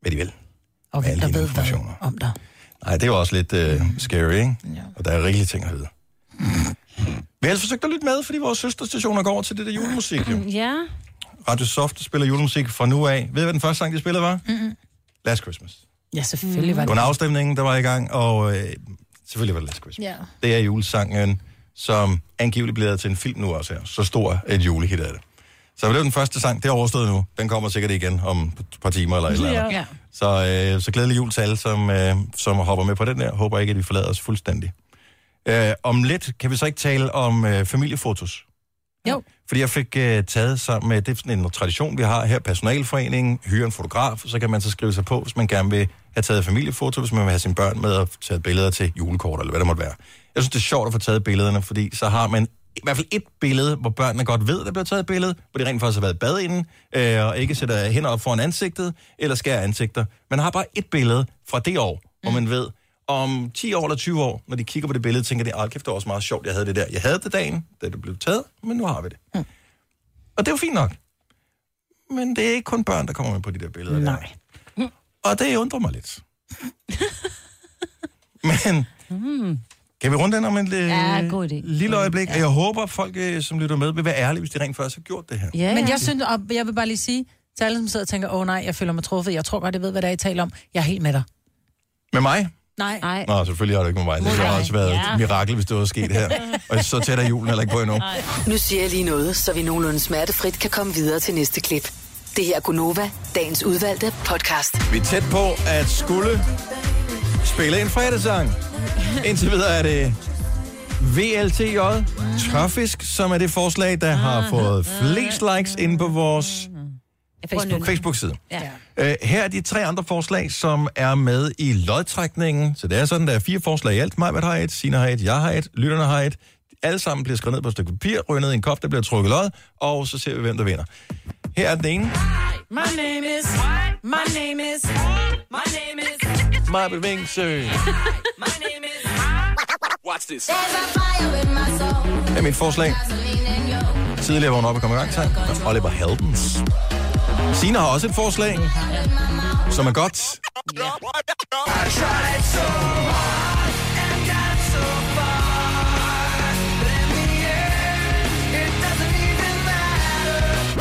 Speaker 8: hvad de vil. Alle
Speaker 10: der
Speaker 8: de
Speaker 10: ved
Speaker 8: informationer.
Speaker 10: hvad om dig.
Speaker 8: Nej, det er jo også lidt øh, scary, ikke? Ja. Og der er rigelige ting at vide. Vi har altså forsøgt at lytte med, fordi vores søsterstationer går over til det der julemusik, jo.
Speaker 9: Ja.
Speaker 8: Radio Soft spiller julemusik fra nu af. Ved I, hvad den første sang, de spillede var?
Speaker 10: Mm-mm.
Speaker 8: Last Christmas.
Speaker 10: Ja, selvfølgelig var
Speaker 8: Det
Speaker 10: det.
Speaker 8: var en afstemning, der var i gang, og øh, selvfølgelig var det Last Christmas.
Speaker 10: Ja.
Speaker 8: Det er julesangen, som angiveligt bliver til en film nu også her. Så stor et julehit er det. Så det var den første sang, det er overstået nu. Den kommer sikkert igen om et par timer eller et eller andet.
Speaker 10: Ja.
Speaker 8: Så, øh, så glædelig jul til alle, som, øh, som hopper med på den der. Håber ikke, at de forlader os fuldstændig. Øh, om lidt kan vi så ikke tale om øh, familiefotos.
Speaker 10: Jo.
Speaker 8: Fordi jeg fik øh, taget sammen med, det er sådan en tradition, vi har her, personalforeningen, hyre en fotograf, så kan man så skrive sig på, hvis man gerne vil have taget familiefoto, hvis man vil have sine børn med og tage billeder til julekort, eller hvad det måtte være. Jeg synes, det er sjovt at få taget billederne, fordi så har man i hvert fald et billede, hvor børnene godt ved, at der bliver taget et billede, hvor de rent faktisk har været i bad inden, øh, og ikke sætter hænder op foran ansigtet, eller skærer ansigter. Man har bare et billede fra det år, hvor man ved, om 10 år eller 20 år, når de kigger på det billede, tænker de, at det var også meget sjovt, jeg havde det der. Jeg havde det dagen, da det blev taget, men nu har vi det. Mm. Og det er jo fint nok. Men det er ikke kun børn, der kommer med på de der billeder. Nej. Der. Og det undrer mig lidt. men
Speaker 9: Mm.
Speaker 8: kan vi runde den om en øh,
Speaker 9: Ja, god idé.
Speaker 8: lille øjeblik? Ja. Og jeg håber, at folk, øh, som lytter med, vil være ærlige, hvis de rent faktisk har gjort det her.
Speaker 10: Ja, Men jeg synes, og jeg vil bare lige sige til alle, som sidder og tænker, åh oh, nej, jeg føler mig truffet. Jeg tror godt, jeg ved, hvad det er, I taler om. Jeg er helt med dig.
Speaker 8: Med mig?
Speaker 10: Nej.
Speaker 9: Nej.
Speaker 8: Nå, selvfølgelig har det ikke med mig. Det har også været
Speaker 14: Ja.
Speaker 8: et mirakel, hvis det var sket her. Og så tæt er julen heller ikke på endnu.
Speaker 14: Nu siger jeg lige noget, så vi nogenlunde smertefrit kan komme videre til næste klip. Det her er Gunova, dagens udvalgte podcast.
Speaker 8: Vi er tæt på at skulle spille en fredagssang. Indtil videre er det VLTJ, Tørfisk, som er det forslag, der har fået flest likes inde på vores
Speaker 9: Facebook.
Speaker 8: Facebook-side.
Speaker 9: Ja.
Speaker 8: Uh, her er de tre andre forslag, som er med i lodtrækningen. Så det er sådan, der er fire forslag i alt. Mig, har et, Sina har et, jeg har et, lytterne har et. Alle sammen bliver skrevet ned på et stykke papir, ryger ned i en kop, der bliver trukket lod, og så ser vi, hvem der vinder. Her er den ene.
Speaker 10: My name is... My name is... My name is...
Speaker 8: Maja Vingsø.
Speaker 18: Watch this.
Speaker 8: Det er mit forslag. Tidligere vågne op og komme i gang til. Oliver Heldens. Sina har også et forslag, som er godt.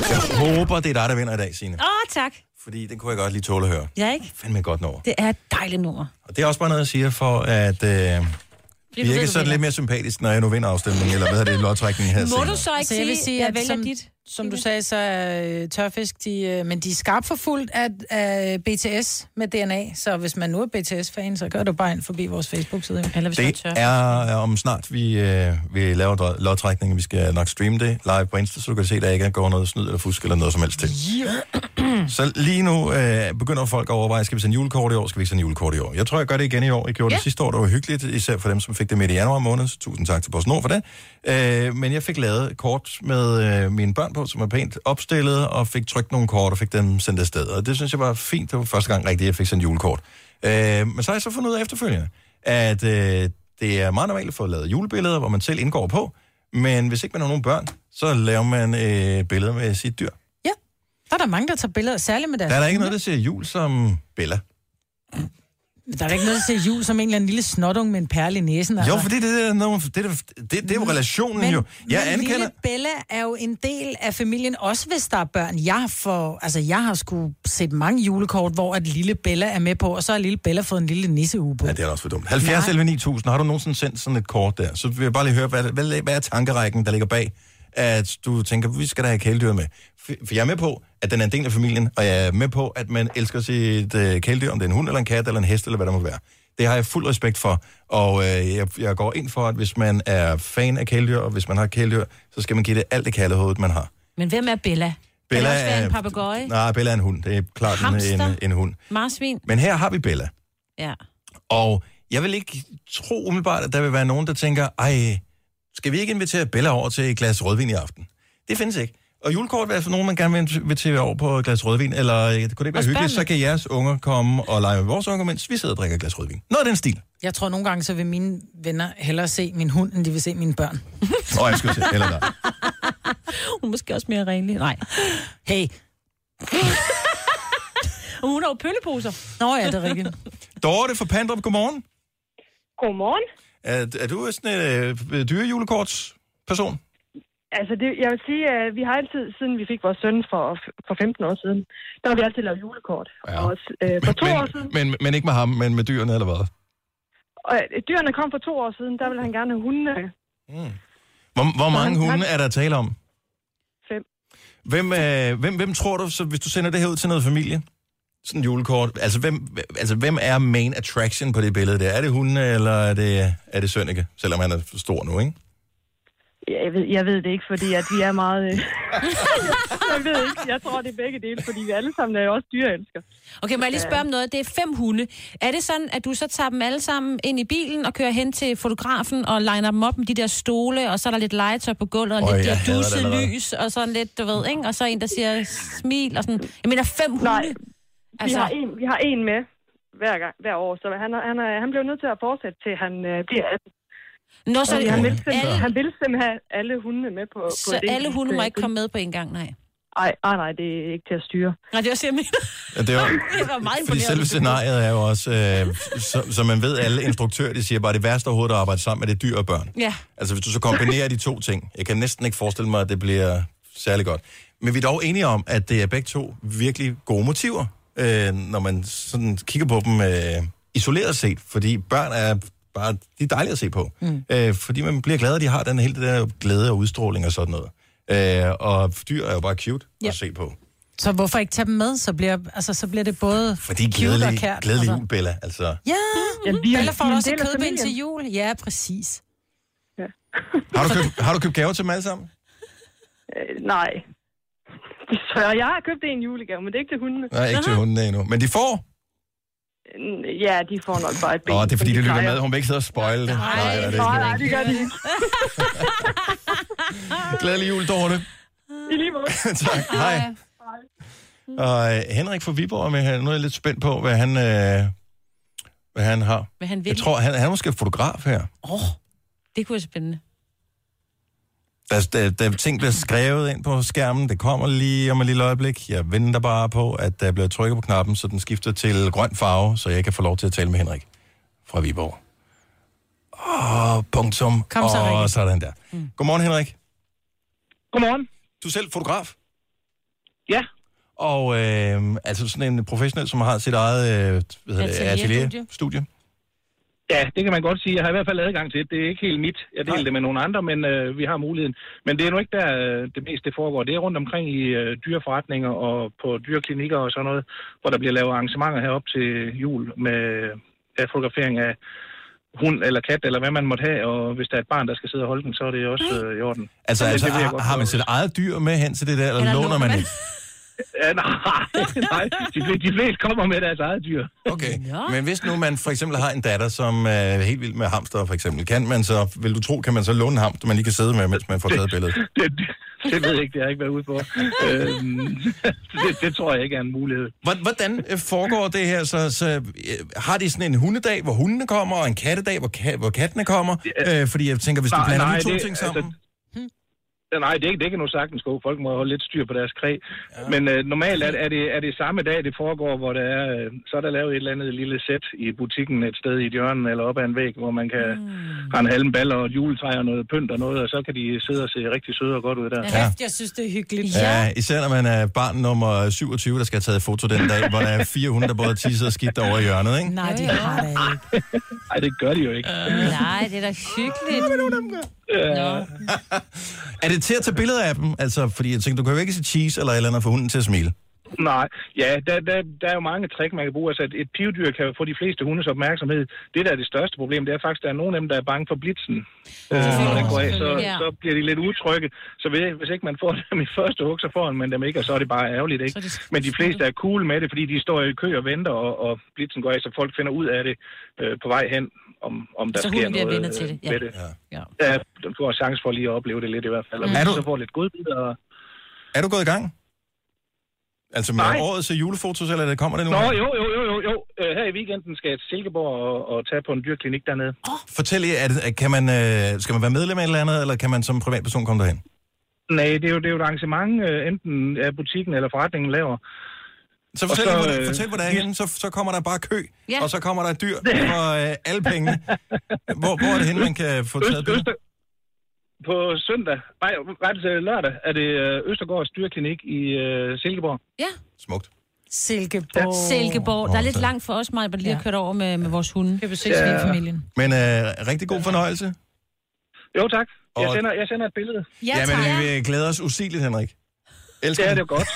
Speaker 8: Jeg håber, det er dig, der vinder i dag, Signe.
Speaker 9: Åh, oh, tak.
Speaker 8: Fordi den kunne jeg godt lige tåle at høre.
Speaker 9: Ja, ikke?
Speaker 8: Fandme et godt nummer.
Speaker 9: Det er et dejligt nummer.
Speaker 8: Og det er også bare noget, jeg siger for at øh, virke
Speaker 9: du
Speaker 8: sådan lidt mere sympatisk, når jeg nu vinder afstemningen, eller hvad er det, lodtrækningen her
Speaker 9: Må
Speaker 8: senere.
Speaker 9: du så ikke
Speaker 10: Altså, jeg vil
Speaker 9: sige,
Speaker 10: sige,
Speaker 9: jeg
Speaker 10: at
Speaker 9: vælger
Speaker 10: som,
Speaker 9: dit?
Speaker 10: Som du sagde, så er øh, tørfisk, de, øh, men de er skarpt forfulgt af, af BTS med DNA, så hvis man nu er BTS-fan, så gør du bare ind forbi vores Facebook-side. Eller hvis
Speaker 8: Det
Speaker 10: tør.
Speaker 8: er øh, om snart, vi, øh, vi laver lodtrækningen. Vi skal nok streame det live på Insta, så du kan se, at der ikke går noget snyd eller fusk eller noget som helst til. Så lige nu øh, begynder folk at overveje, skal vi sende julekort i år, skal vi ikke sende julekort i år? Jeg tror, jeg gør det igen i år. Jeg gjorde ja. det sidste år, det var hyggeligt, især for dem, som fik det midt i januar måned. Så tusind tak til PostNord for det. Øh, men jeg fik lavet et kort med øh, mine børn på, som er pænt opstillet, og fik trykt nogle kort og fik dem sendt afsted. Og det synes jeg var fint. Det var første gang rigtigt, jeg fik sendt julekort. Øh, men så har jeg så fundet ud af efterfølgende, at øh, det er meget normalt at få lavet julebilleder, hvor man selv indgår på. Men hvis ikke man har nogen børn, så laver man øh, billeder med sit dyr.
Speaker 10: Der er der mange, der tager billeder, særligt med deres...
Speaker 8: Der er der ikke noget, der ser jul som Bella.
Speaker 10: Der er da ikke noget, der ser jul som en eller anden lille snotung med en perle i næsen.
Speaker 8: Jo, fordi det er, noget, det, er, det, det er jo relationen
Speaker 10: men,
Speaker 8: jo. Jeg
Speaker 10: men
Speaker 8: anerkender...
Speaker 10: lille Bella er jo en del af familien, også hvis der er børn. Jeg for, altså, jeg har sgu set mange julekort, hvor at lille Bella er med på, og så har lille Bella fået en lille nisseuge på.
Speaker 8: Ja, det er også for dumt. 70 11 9000, har du nogensinde sendt sådan et kort der? Så vil jeg bare lige høre, hvad, hvad, hvad er tankerækken, der ligger bag, at du tænker, vi skal da have kæledyr med. For jeg er med på, at den er en del af familien, og jeg er med på, at man elsker sit øh, kæledyr, om det er en hund eller en kat eller en hest eller hvad der må være. Det har jeg fuld respekt for, og øh, jeg, jeg går ind for, at hvis man er fan af kæledyr, og hvis man har kæledyr, så skal man give det alt det kærlighed, man har.
Speaker 9: Men hvem er Bella?
Speaker 8: Bella
Speaker 9: kan det også være
Speaker 8: er-
Speaker 9: en papegøje?
Speaker 8: Nej, Bella er en hund. Det er klart en, en, en hund.
Speaker 9: Marsvin?
Speaker 8: Men her har vi Bella.
Speaker 9: Ja.
Speaker 8: Og Jeg vil ikke tro umiddelbart, at der vil være nogen, der tænker, ej, skal vi ikke invitere Bella over til et glas rødvin i aften? Det findes ikke. Og julekort er for nogen, man gerne vil invitere over på et glas rødvin, eller øh, kunne det ikke være hyggeligt, så kan jeres unger komme og lege med vores unger, mens vi sidder og drikker et glas rødvin. Noget af den stil.
Speaker 10: Jeg tror nogle gange, så vil mine venner hellere se min hund, end de vil se mine børn.
Speaker 8: Åh, oh, jeg skulle se, eller der.
Speaker 9: Hun er måske også mere renlig. Nej.
Speaker 10: Hey.
Speaker 9: Og hun har jo pølleposer.
Speaker 10: Nå ja, det er rigtigt.
Speaker 8: Dorte fra Pandrup, godmorgen.
Speaker 15: Godmorgen.
Speaker 8: Er, er du sådan en øh, dyrejulekortsperson?
Speaker 15: Altså, det, jeg vil sige, at vi har altid, siden vi fik vores søn for, for 15 år siden, der har vi altid lavet julekort.
Speaker 8: Ja.
Speaker 15: Og øh, for to år siden,
Speaker 8: Men, men ikke med ham, men med dyrene, eller hvad?
Speaker 15: og øh, dyrene kom for to år siden, der ville han gerne have hundene.
Speaker 8: Hvor, hvor
Speaker 15: Så
Speaker 8: mange
Speaker 15: han-
Speaker 8: hunde
Speaker 15: han-
Speaker 8: er der tale om?
Speaker 15: Fem.
Speaker 8: Hvem, øh, hvem, hvem tror du, så, hvis du sender det her ud til noget familie? Sådan en julekort. Altså hvem, altså, hvem er main attraction på det billede der? Er det hundene, eller er det, er det Sønneke? Selvom han er for stor nu, ikke?
Speaker 15: Jeg ved, jeg ved det ikke, fordi at vi er meget... Øh... jeg ved ikke. Jeg tror, det er begge dele, fordi vi alle sammen er jo også dyreelskere.
Speaker 9: Okay, må jeg lige spørge om noget? Det er fem hunde. Er det sådan, at du så tager dem alle sammen ind i bilen og kører hen til fotografen og liner dem op med de der stole, og så er der lidt legetøj på gulvet, og
Speaker 8: Øj,
Speaker 9: lidt der
Speaker 8: allerede.
Speaker 9: lys, og sådan lidt, du ved, ikke? Og så en, der siger smil og sådan. Jeg mener fem hunde.
Speaker 15: Nej, vi,
Speaker 9: Altså-
Speaker 15: har en, vi har en med hver, gang, hver år, så han, er, han, er, han bliver nødt til at fortsætte til han øh, bliver 18.
Speaker 9: Nå, så
Speaker 15: han, vil
Speaker 9: alle-
Speaker 15: simpelthen, han vil simpelthen have alle hundene med på, på
Speaker 9: Så
Speaker 15: det.
Speaker 9: alle hunde må ikke komme med på en gang, nej.
Speaker 15: Nej, nej, nej, det er ikke til at styre.
Speaker 9: Nej, det er også, jeg mener.
Speaker 8: Ja, det, er, jo-
Speaker 9: Det var meget
Speaker 8: fordi
Speaker 9: imponerende.
Speaker 8: selve scenariet er jo også, øh, så, så man ved, alle instruktører, de siger bare, det værste overhovedet at arbejde sammen med, det er dyr og børn.
Speaker 9: Ja.
Speaker 8: Altså hvis du så kombinerer de to ting, jeg kan næsten ikke forestille mig, at det bliver særlig godt. Men vi er dog enige om, at det er begge to virkelig gode motiver, øh, når man sådan kigger på dem øh, isoleret set, fordi børn er bare, de er dejlige at se på. Mm. Øh, fordi man bliver glad, at de har den hele det der glæde og udstråling og sådan noget. Øh, og dyr er jo bare cute
Speaker 10: Ja.
Speaker 8: at se på.
Speaker 10: Så hvorfor ikke tage dem med? Så bliver, altså, så bliver det både
Speaker 8: Fordi
Speaker 10: cute og kært.
Speaker 8: glædelig
Speaker 10: altså.
Speaker 8: jul, Bella. Altså,
Speaker 10: Ja,
Speaker 15: vi er-
Speaker 10: Bella får
Speaker 15: en
Speaker 10: også
Speaker 15: af
Speaker 10: kødben til jul. Ja, præcis.
Speaker 8: har, du købt, har du købt gaver til dem alle sammen?
Speaker 15: Øh, nej. Så jeg har købt en julegave, men det er ikke til hundene.
Speaker 8: Nej, ikke til hundene endnu. Men de får?
Speaker 15: Ja, de får nok bare et ben.
Speaker 8: Åh, det er fordi,
Speaker 15: som
Speaker 8: de lytter med. Hun vil ikke sidde og spoil det.
Speaker 15: Nej,
Speaker 8: det er
Speaker 15: nej,
Speaker 8: ikke
Speaker 15: nej, det gør de ikke.
Speaker 8: Glædelig jul, Dorte.
Speaker 15: I lige måde.
Speaker 8: tak. Hej. Og øh, Henrik fra Viborg er med her. Nu er jeg lidt spændt på, hvad han, øh, hvad han har.
Speaker 9: Hvad han vil.
Speaker 8: Jeg tror, han, han er måske fotograf her.
Speaker 9: Åh, oh, det kunne være spændende.
Speaker 8: Der, der, der ting bliver skrevet ind på skærmen. Det kommer lige om et lille øjeblik. Jeg venter bare på, at der bliver trykket på knappen, så den skifter til grøn farve, så jeg kan få lov til at tale med Henrik fra Viborg. Og punktum.
Speaker 15: Kom så,
Speaker 8: og
Speaker 15: Rikke.
Speaker 8: sådan der. Mm. Godmorgen, Henrik.
Speaker 15: Godmorgen.
Speaker 8: Du er selv fotograf?
Speaker 15: Ja.
Speaker 8: Og øh, altså sådan en professionel, som har sit eget øh, hvad hedder det,
Speaker 15: Atelier,
Speaker 8: atelier, studie.
Speaker 18: Ja, det kan man godt sige. Jeg har i hvert fald adgang til det. Det er ikke helt mit. Jeg deler det med nogle andre, men øh, vi har muligheden. Men det er nu ikke der, øh, det meste det foregår. Det er rundt omkring i øh, dyreforretninger og på dyreklinikker og sådan noget, hvor der bliver lavet arrangementer herop til jul med ja, fotografering af hund eller kat, eller hvad man måtte have. Og hvis der er et barn, der skal sidde og holde den, så er det også øh, i orden.
Speaker 8: Altså,
Speaker 18: Men
Speaker 8: altså
Speaker 18: det
Speaker 8: har, har man sit eget dyr med hen til det der, eller, eller låner man det?
Speaker 18: Ja, nej, nej. De, de fleste kommer med deres eget dyr.
Speaker 8: Okay, men hvis nu man for eksempel har en datter, som er helt vild med hamster for eksempel, kan man så, vil du tro, kan man så låne en hamster, man lige kan sidde med, mens man får taget billedet?
Speaker 18: det, det, det ved jeg ikke, det har jeg ikke været ude på. øhm, det, det tror jeg ikke er en mulighed.
Speaker 8: Hvor- Hvordan øh, foregår det her? Så, så øh, har de sådan en hundedag, hvor hundene kommer, og en kattedag, hvor, ka- hvor kattene kommer? Øh, fordi jeg tænker, hvis du
Speaker 18: Nej,
Speaker 8: blander
Speaker 18: nej,
Speaker 8: de to
Speaker 18: det-
Speaker 8: ting
Speaker 18: altså,
Speaker 8: sammen...
Speaker 18: Ja, Nej, det, det kan nu sagtens gå. Folk må holde lidt styr på deres kræ. Ja. Men øh, normalt er, er, det, er det samme dag, det foregår, hvor der er, øh, så er der lavet et eller andet lille sæt i butikken et sted i et hjørne eller op ad en væg, hvor man kan mm. have en halm baller og et juletræ og noget pynt og noget, og så kan de sidde og se rigtig søde og godt ud der.
Speaker 10: Ja. Jeg synes, det er hyggeligt.
Speaker 8: Ja, især når man er barn nummer 27, der skal have taget foto den dag, hvor der er fire hunde, der både tisser og skidt over i hjørnet, ikke?
Speaker 10: Nej, de har det ikke.
Speaker 18: Nej, det gør de jo ikke.
Speaker 9: Nej, det er da hyggeligt. Nå.
Speaker 8: Er det til at tage billeder af dem? Altså, fordi jeg tænker, du kan jo ikke sige cheese eller et eller andet for hunden til at smile.
Speaker 18: Nej, ja, der, der, der er jo mange trick, man kan bruge. Altså, et, et pivdyr kan jo få de fleste hundes opmærksomhed. Det, der er det største problem, det er faktisk, at der er nogle af dem, der er bange for blitzen. Øh, når den går af, så,
Speaker 9: Ja.
Speaker 18: så bliver de lidt utrygge. Så ved, hvis ikke man får dem i første hug, så får man dem ikke, og så er det bare ærgerligt, ikke? Men de fleste er cool med det, fordi de står i kø og venter, og, og blitzen går af, så folk finder ud af det øh, på vej hen, om, om der
Speaker 9: Så
Speaker 18: sker
Speaker 9: hunden bliver
Speaker 18: noget
Speaker 9: venner til
Speaker 18: øh,
Speaker 9: det, ja.
Speaker 18: ved det.
Speaker 9: Ja.
Speaker 18: Ja, den får chance for lige at opleve det lidt i hvert fald. Og
Speaker 8: Mm. Er du-
Speaker 18: så får lidt godbidder og
Speaker 8: Er du gået i gang? Altså med
Speaker 18: Nej.
Speaker 8: årets julefotos, eller kommer det nu?
Speaker 18: Nå, jo, jo, jo, jo, jo. Øh, Her i weekenden skal jeg til Silkeborg og, og tage på en dyrklinik dernede.
Speaker 8: Fortæl lige, er det, kan man, øh, skal man være medlem af et eller andet, eller kan man som privatperson komme derhen?
Speaker 18: Nej, det er jo, det er jo et arrangement, øh, enten af butikken eller forretningen laver.
Speaker 8: Så fortæl,
Speaker 18: Og
Speaker 8: så, hvor,
Speaker 18: øh,
Speaker 8: fortæl, hvor det er henne, så, så kommer der bare kø,
Speaker 18: Ja.
Speaker 8: og så kommer der dyr for øh, alle pengene. Hvor, hvor er det henne, man kan få taget billeder?
Speaker 18: Øster, på søndag, nej, ret til lørdag, er det øh, Østergaards dyrklinik i øh, Silkeborg.
Speaker 9: Ja.
Speaker 8: Smukt.
Speaker 10: Silkeborg.
Speaker 9: Silkeborg. Der er lidt langt for os, mig, at lige har kørt over med, med vores hunde.
Speaker 10: Kan vi se svinefamilien.
Speaker 8: Men øh, rigtig god fornøjelse.
Speaker 18: Jo, tak. Jeg, sender, jeg sender et billede.
Speaker 8: Ja, men vi glæder os usigeligt, Henrik. Elsker
Speaker 18: Det er
Speaker 8: det.
Speaker 18: godt.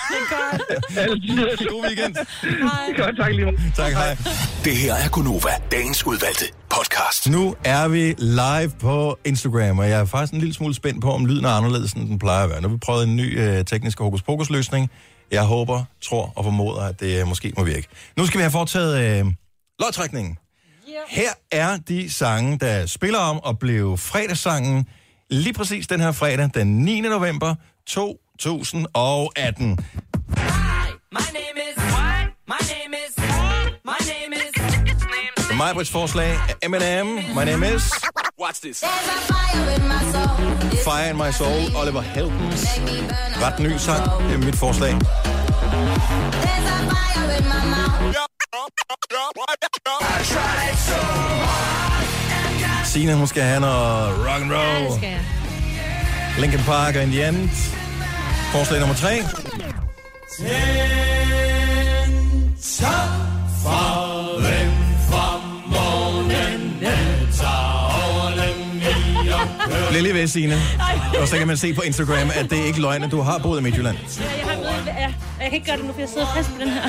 Speaker 10: Det er godt.
Speaker 8: God weekend.
Speaker 18: Hej. Godt, tak lige meget.
Speaker 8: Tak, hej.
Speaker 2: Det her er Gunova, dagens udvalgte podcast.
Speaker 8: Nu er vi live på Instagram, og jeg er faktisk en lille smule spændt på, om lyden er anderledes, end den plejer at være. Nu har vi prøvet en ny øh, teknisk hokus løsning. Jeg håber, tror og formoder, at det øh, måske må virke. Nu skal vi have foretaget øh, lodtrækningen. Her er de sange, der spiller om og blev fredagssangen lige præcis den her fredag, den 9. november 2018.
Speaker 13: My name is what? My name is my name is
Speaker 8: Majbrits forslag er Eminem, My Name Is,
Speaker 13: Watch this.
Speaker 8: Fire in My Soul, Oliver Heldens. Ret ny sang, det er mit forslag. Signe, hun skal have noget rock and roll.
Speaker 9: det skal jeg.
Speaker 8: Linkin Park og In The End. Forslag nummer tre. Bliv lige ved, Signe. Og så kan man se på Instagram, at det er ikke løgn, at du har boet i Midtjylland.
Speaker 9: Ja, jeg har ja. Jeg kan ikke gøre det nu, for jeg sidder fast på den her.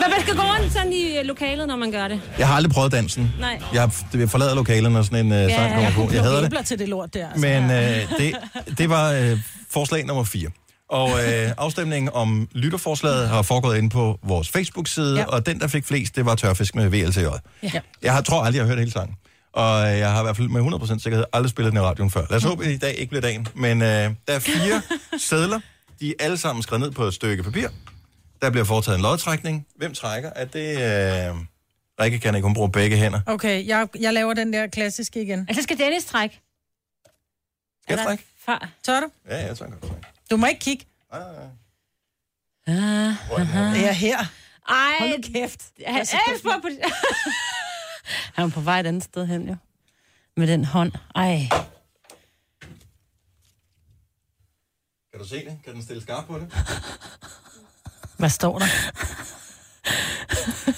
Speaker 9: Men man skal gå rundt sådan i øh, lokalet, når man gør det.
Speaker 8: Jeg har aldrig prøvet dansen.
Speaker 9: Nej.
Speaker 8: Jeg har det forlader lokalet, når sådan en uh, sang kommer på. Jeg hader det.
Speaker 10: til det lort der. Altså.
Speaker 8: Men øh, det, det var øh, forslag nummer 4. Og øh, afstemningen om lytterforslaget har foregået inde på vores Facebook-side,
Speaker 10: Ja.
Speaker 8: og den, der fik flest, det var Tørfisk med VLTJ.
Speaker 10: Ja.
Speaker 8: Jeg har, tror aldrig, jeg har hørt hele sangen. Og øh, jeg har i hvert fald med 100% sikkerhed aldrig spillet den i radioen før. Lad os håbe, at i dag ikke bliver dagen. Men øh, der er fire sædler. De er alle sammen skrevet ned på et stykke papir. Der bliver foretaget en lodtrækning. Hvem trækker? Er det... Øh, Rikke kan ikke, hun bruger begge hænder.
Speaker 10: Okay, jeg, jeg laver den der klassiske igen.
Speaker 9: Altså skal Dennis trække.
Speaker 8: Skal jeg trække?
Speaker 9: Far.
Speaker 10: Tør du?
Speaker 8: Ja, jeg trækker.
Speaker 10: Du må ikke kigge.
Speaker 9: Uh,
Speaker 10: Det er her.
Speaker 9: Ej.
Speaker 10: Hold nu kæft.
Speaker 9: Han, Ej, på, han er på vej et andet sted hen, jo. Med den hånd. Ej.
Speaker 8: Kan du se det? Kan den stille skarp på det?
Speaker 10: Hvad står der?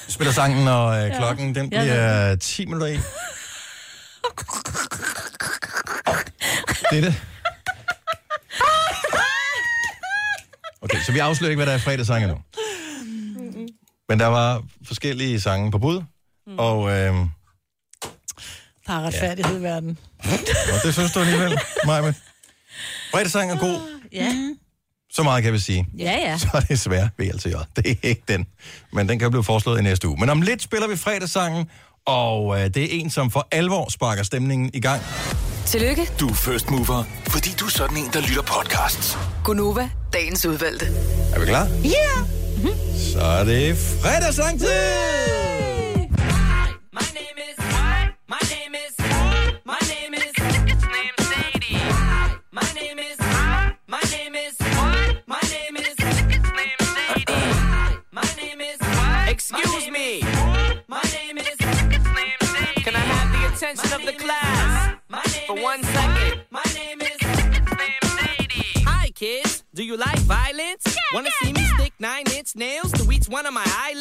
Speaker 8: Vi spiller sangen, og øh, klokken den
Speaker 10: Ja,
Speaker 8: bliver 10 minutter i. Det er det. Okay, så vi afslører ikke, hvad der er fredagssange nu. Men der var forskellige sange på bud, og, øh,
Speaker 10: Der er retfærdighed i verden.
Speaker 8: og det synes du alligevel, Maja. Fredagssang er god,
Speaker 9: Ja.
Speaker 8: så meget kan vi sige.
Speaker 9: Ja, ja.
Speaker 8: Så er det svært VLTJ. Det er ikke den. Men den kan blive foreslået i næste uge. Men om lidt spiller vi fredagssangen, og øh, det er en, som for alvor sparker stemningen i gang.
Speaker 14: Tillykke,
Speaker 2: Du er first mover, fordi du er sådan en, der lytter podcasts.
Speaker 14: Gunova, dagens udvalgte.
Speaker 8: Er vi klar?
Speaker 14: Ja! Yeah!
Speaker 8: Så er det fredagssang til!
Speaker 13: My name is what? My name is my name is its name Sadie. My name is my name is what? My name is its name Sadie. My name is what? Excuse me. My name is its name Sadie. Can I have the attention of the class one second? My name is Hi kids, do you like violence? Wanna see me stick nine inch nails to each one of my eyelids?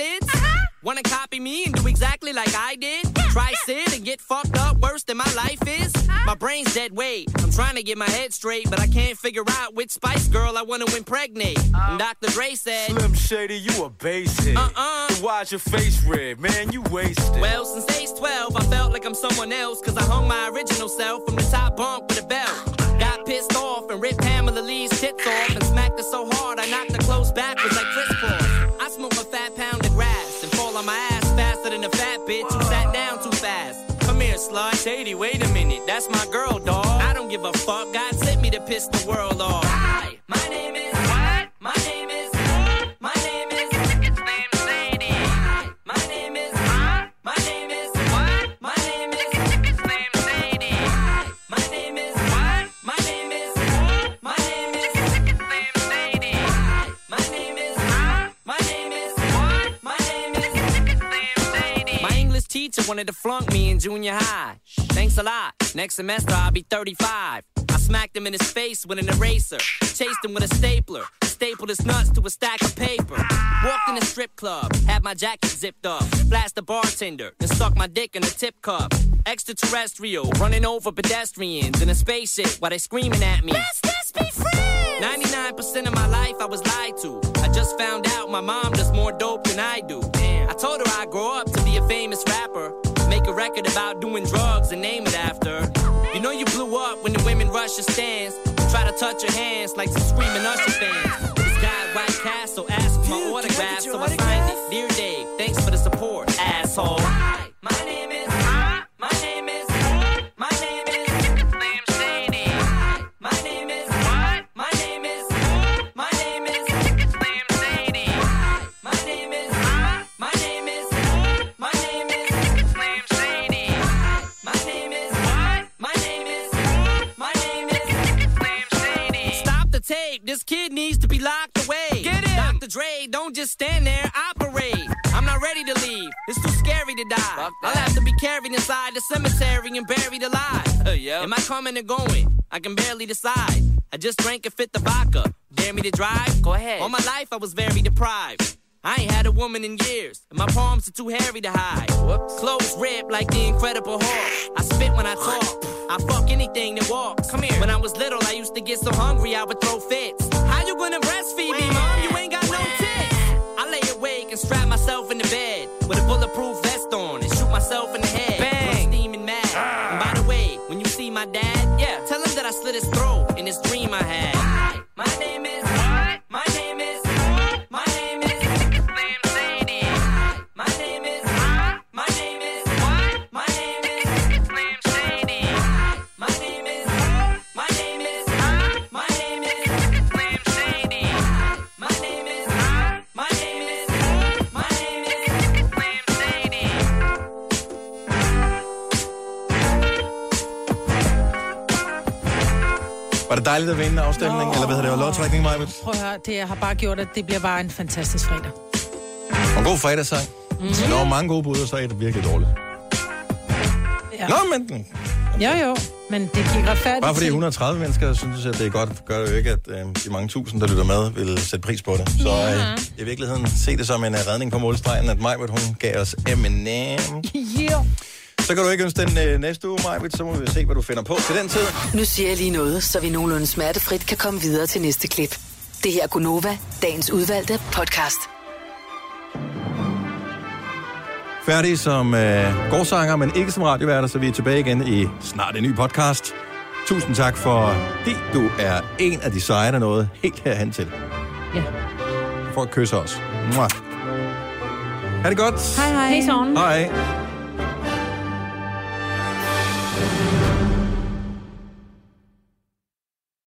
Speaker 13: Wanna copy
Speaker 19: copy me and do exactly like I did? Try sit and get fucked up worse than my life is? My brain's dead weight. I'm trying to get my head straight, but I can't figure out which Spice Girl I want to impregnate. Oh. And Dr. Dre said,
Speaker 20: Slim Shady, you a basic.
Speaker 19: Uh-uh.
Speaker 20: Then Why's your face red? Man, you wasted.
Speaker 19: Well, since age 12, I felt like I'm someone else, cause I hung my original self from the top bunk with a belt. Got pissed off and ripped Pamela Lee's tits off and smacked her so hard I knocked her clothes backwards like Chris bitch who sat down too fast. Come here, slut. Shady, wait a minute. That's my girl, dog. I don't give a fuck. God sent me to piss the world off. Hi, my teacher wanted to flunk me in junior high. Thanks a lot. Next semester I'll be 35. I smacked him in his face with an eraser. Chased him with a stapler. Stapled his nuts to a stack of paper. Walked in a strip club. Had my jacket zipped up. Blast the bartender. Then stuck my dick in a tip cup. Extraterrestrial. Running over pedestrians in a spaceship while they screaming at me. Let's just be friends. 99% of my life I was lied to. I just found out my mom does more dope than I do. I told her I'd grow up to be a famous rapper. Make a record about doing drugs and name it after. You know you blew up when the women rush your stands. Try to touch your hands like some screaming Usher fans. This guy White Castle asked for my autograph, so I signed it. Dear Dave, thanks for the support, asshole. Tape. This kid needs to be locked away. Get him. Dr. Dre, don't just stand there, operate. I'm not ready to leave. It's too scary to die. I'll have to be carried inside the cemetery and buried alive. Am I coming or going? I can barely decide. I just drank a fifth of vodka. Dare me to drive? Go ahead. All my life I was very deprived. I ain't had a woman in years, and my palms are too hairy to hide. Clothes ripped like the Incredible Hulk. I spit when I talk. I fuck anything that walks. Come here. When I was little, I used to get so hungry I would throw fits. How you gonna breastfeed me, mom? You ain't got no tits. I lay awake and strap myself in the bed with a bulletproof vest on and shoot myself in the head. Bang! I'm Steaming mad. Ah. And by the way, when you see my dad,
Speaker 8: Var det dejligt at vinde afstemningen? Eller hvad hedder det? Lodtrækning, Maja?
Speaker 10: Prøv at høre, det har bare gjort, at det bliver bare en fantastisk fredag.
Speaker 8: Og en god fredagssang. Mm. Der var mange gode bud, og så er det virkelig dårligt.
Speaker 10: Ja.
Speaker 8: Nå, men
Speaker 10: Jo, jo, men det gik retfærdigt
Speaker 8: bare fordi
Speaker 10: til.
Speaker 8: 130 mennesker synes, at det er godt, gør det jo ikke, at øh, de mange tusind, der lytter med, vil sætte pris på det. Så øh, i virkeligheden se det som en uh, redning på målstregen, at Majbert, hun gav os Eminem.
Speaker 10: Yeah.
Speaker 8: Så kan du ikke ønske den øh, næste uge, Majbert, så må vi se, hvad du finder på til den tid.
Speaker 14: Nu siger jeg lige noget, så vi nogenlunde smertefrit kan komme videre til næste klip. Det her er Gunova, dagens udvalgte podcast.
Speaker 8: Færdige som øh, gårdsanger, men ikke som radioværter, så vi er tilbage igen i snart en ny podcast. Tusind tak for det. Du er en af de seje, der nåede helt herhen til.
Speaker 9: Ja.
Speaker 8: For at kysse os. Mwah. Ha' det godt.
Speaker 9: Hej hej. Hej
Speaker 8: Hej.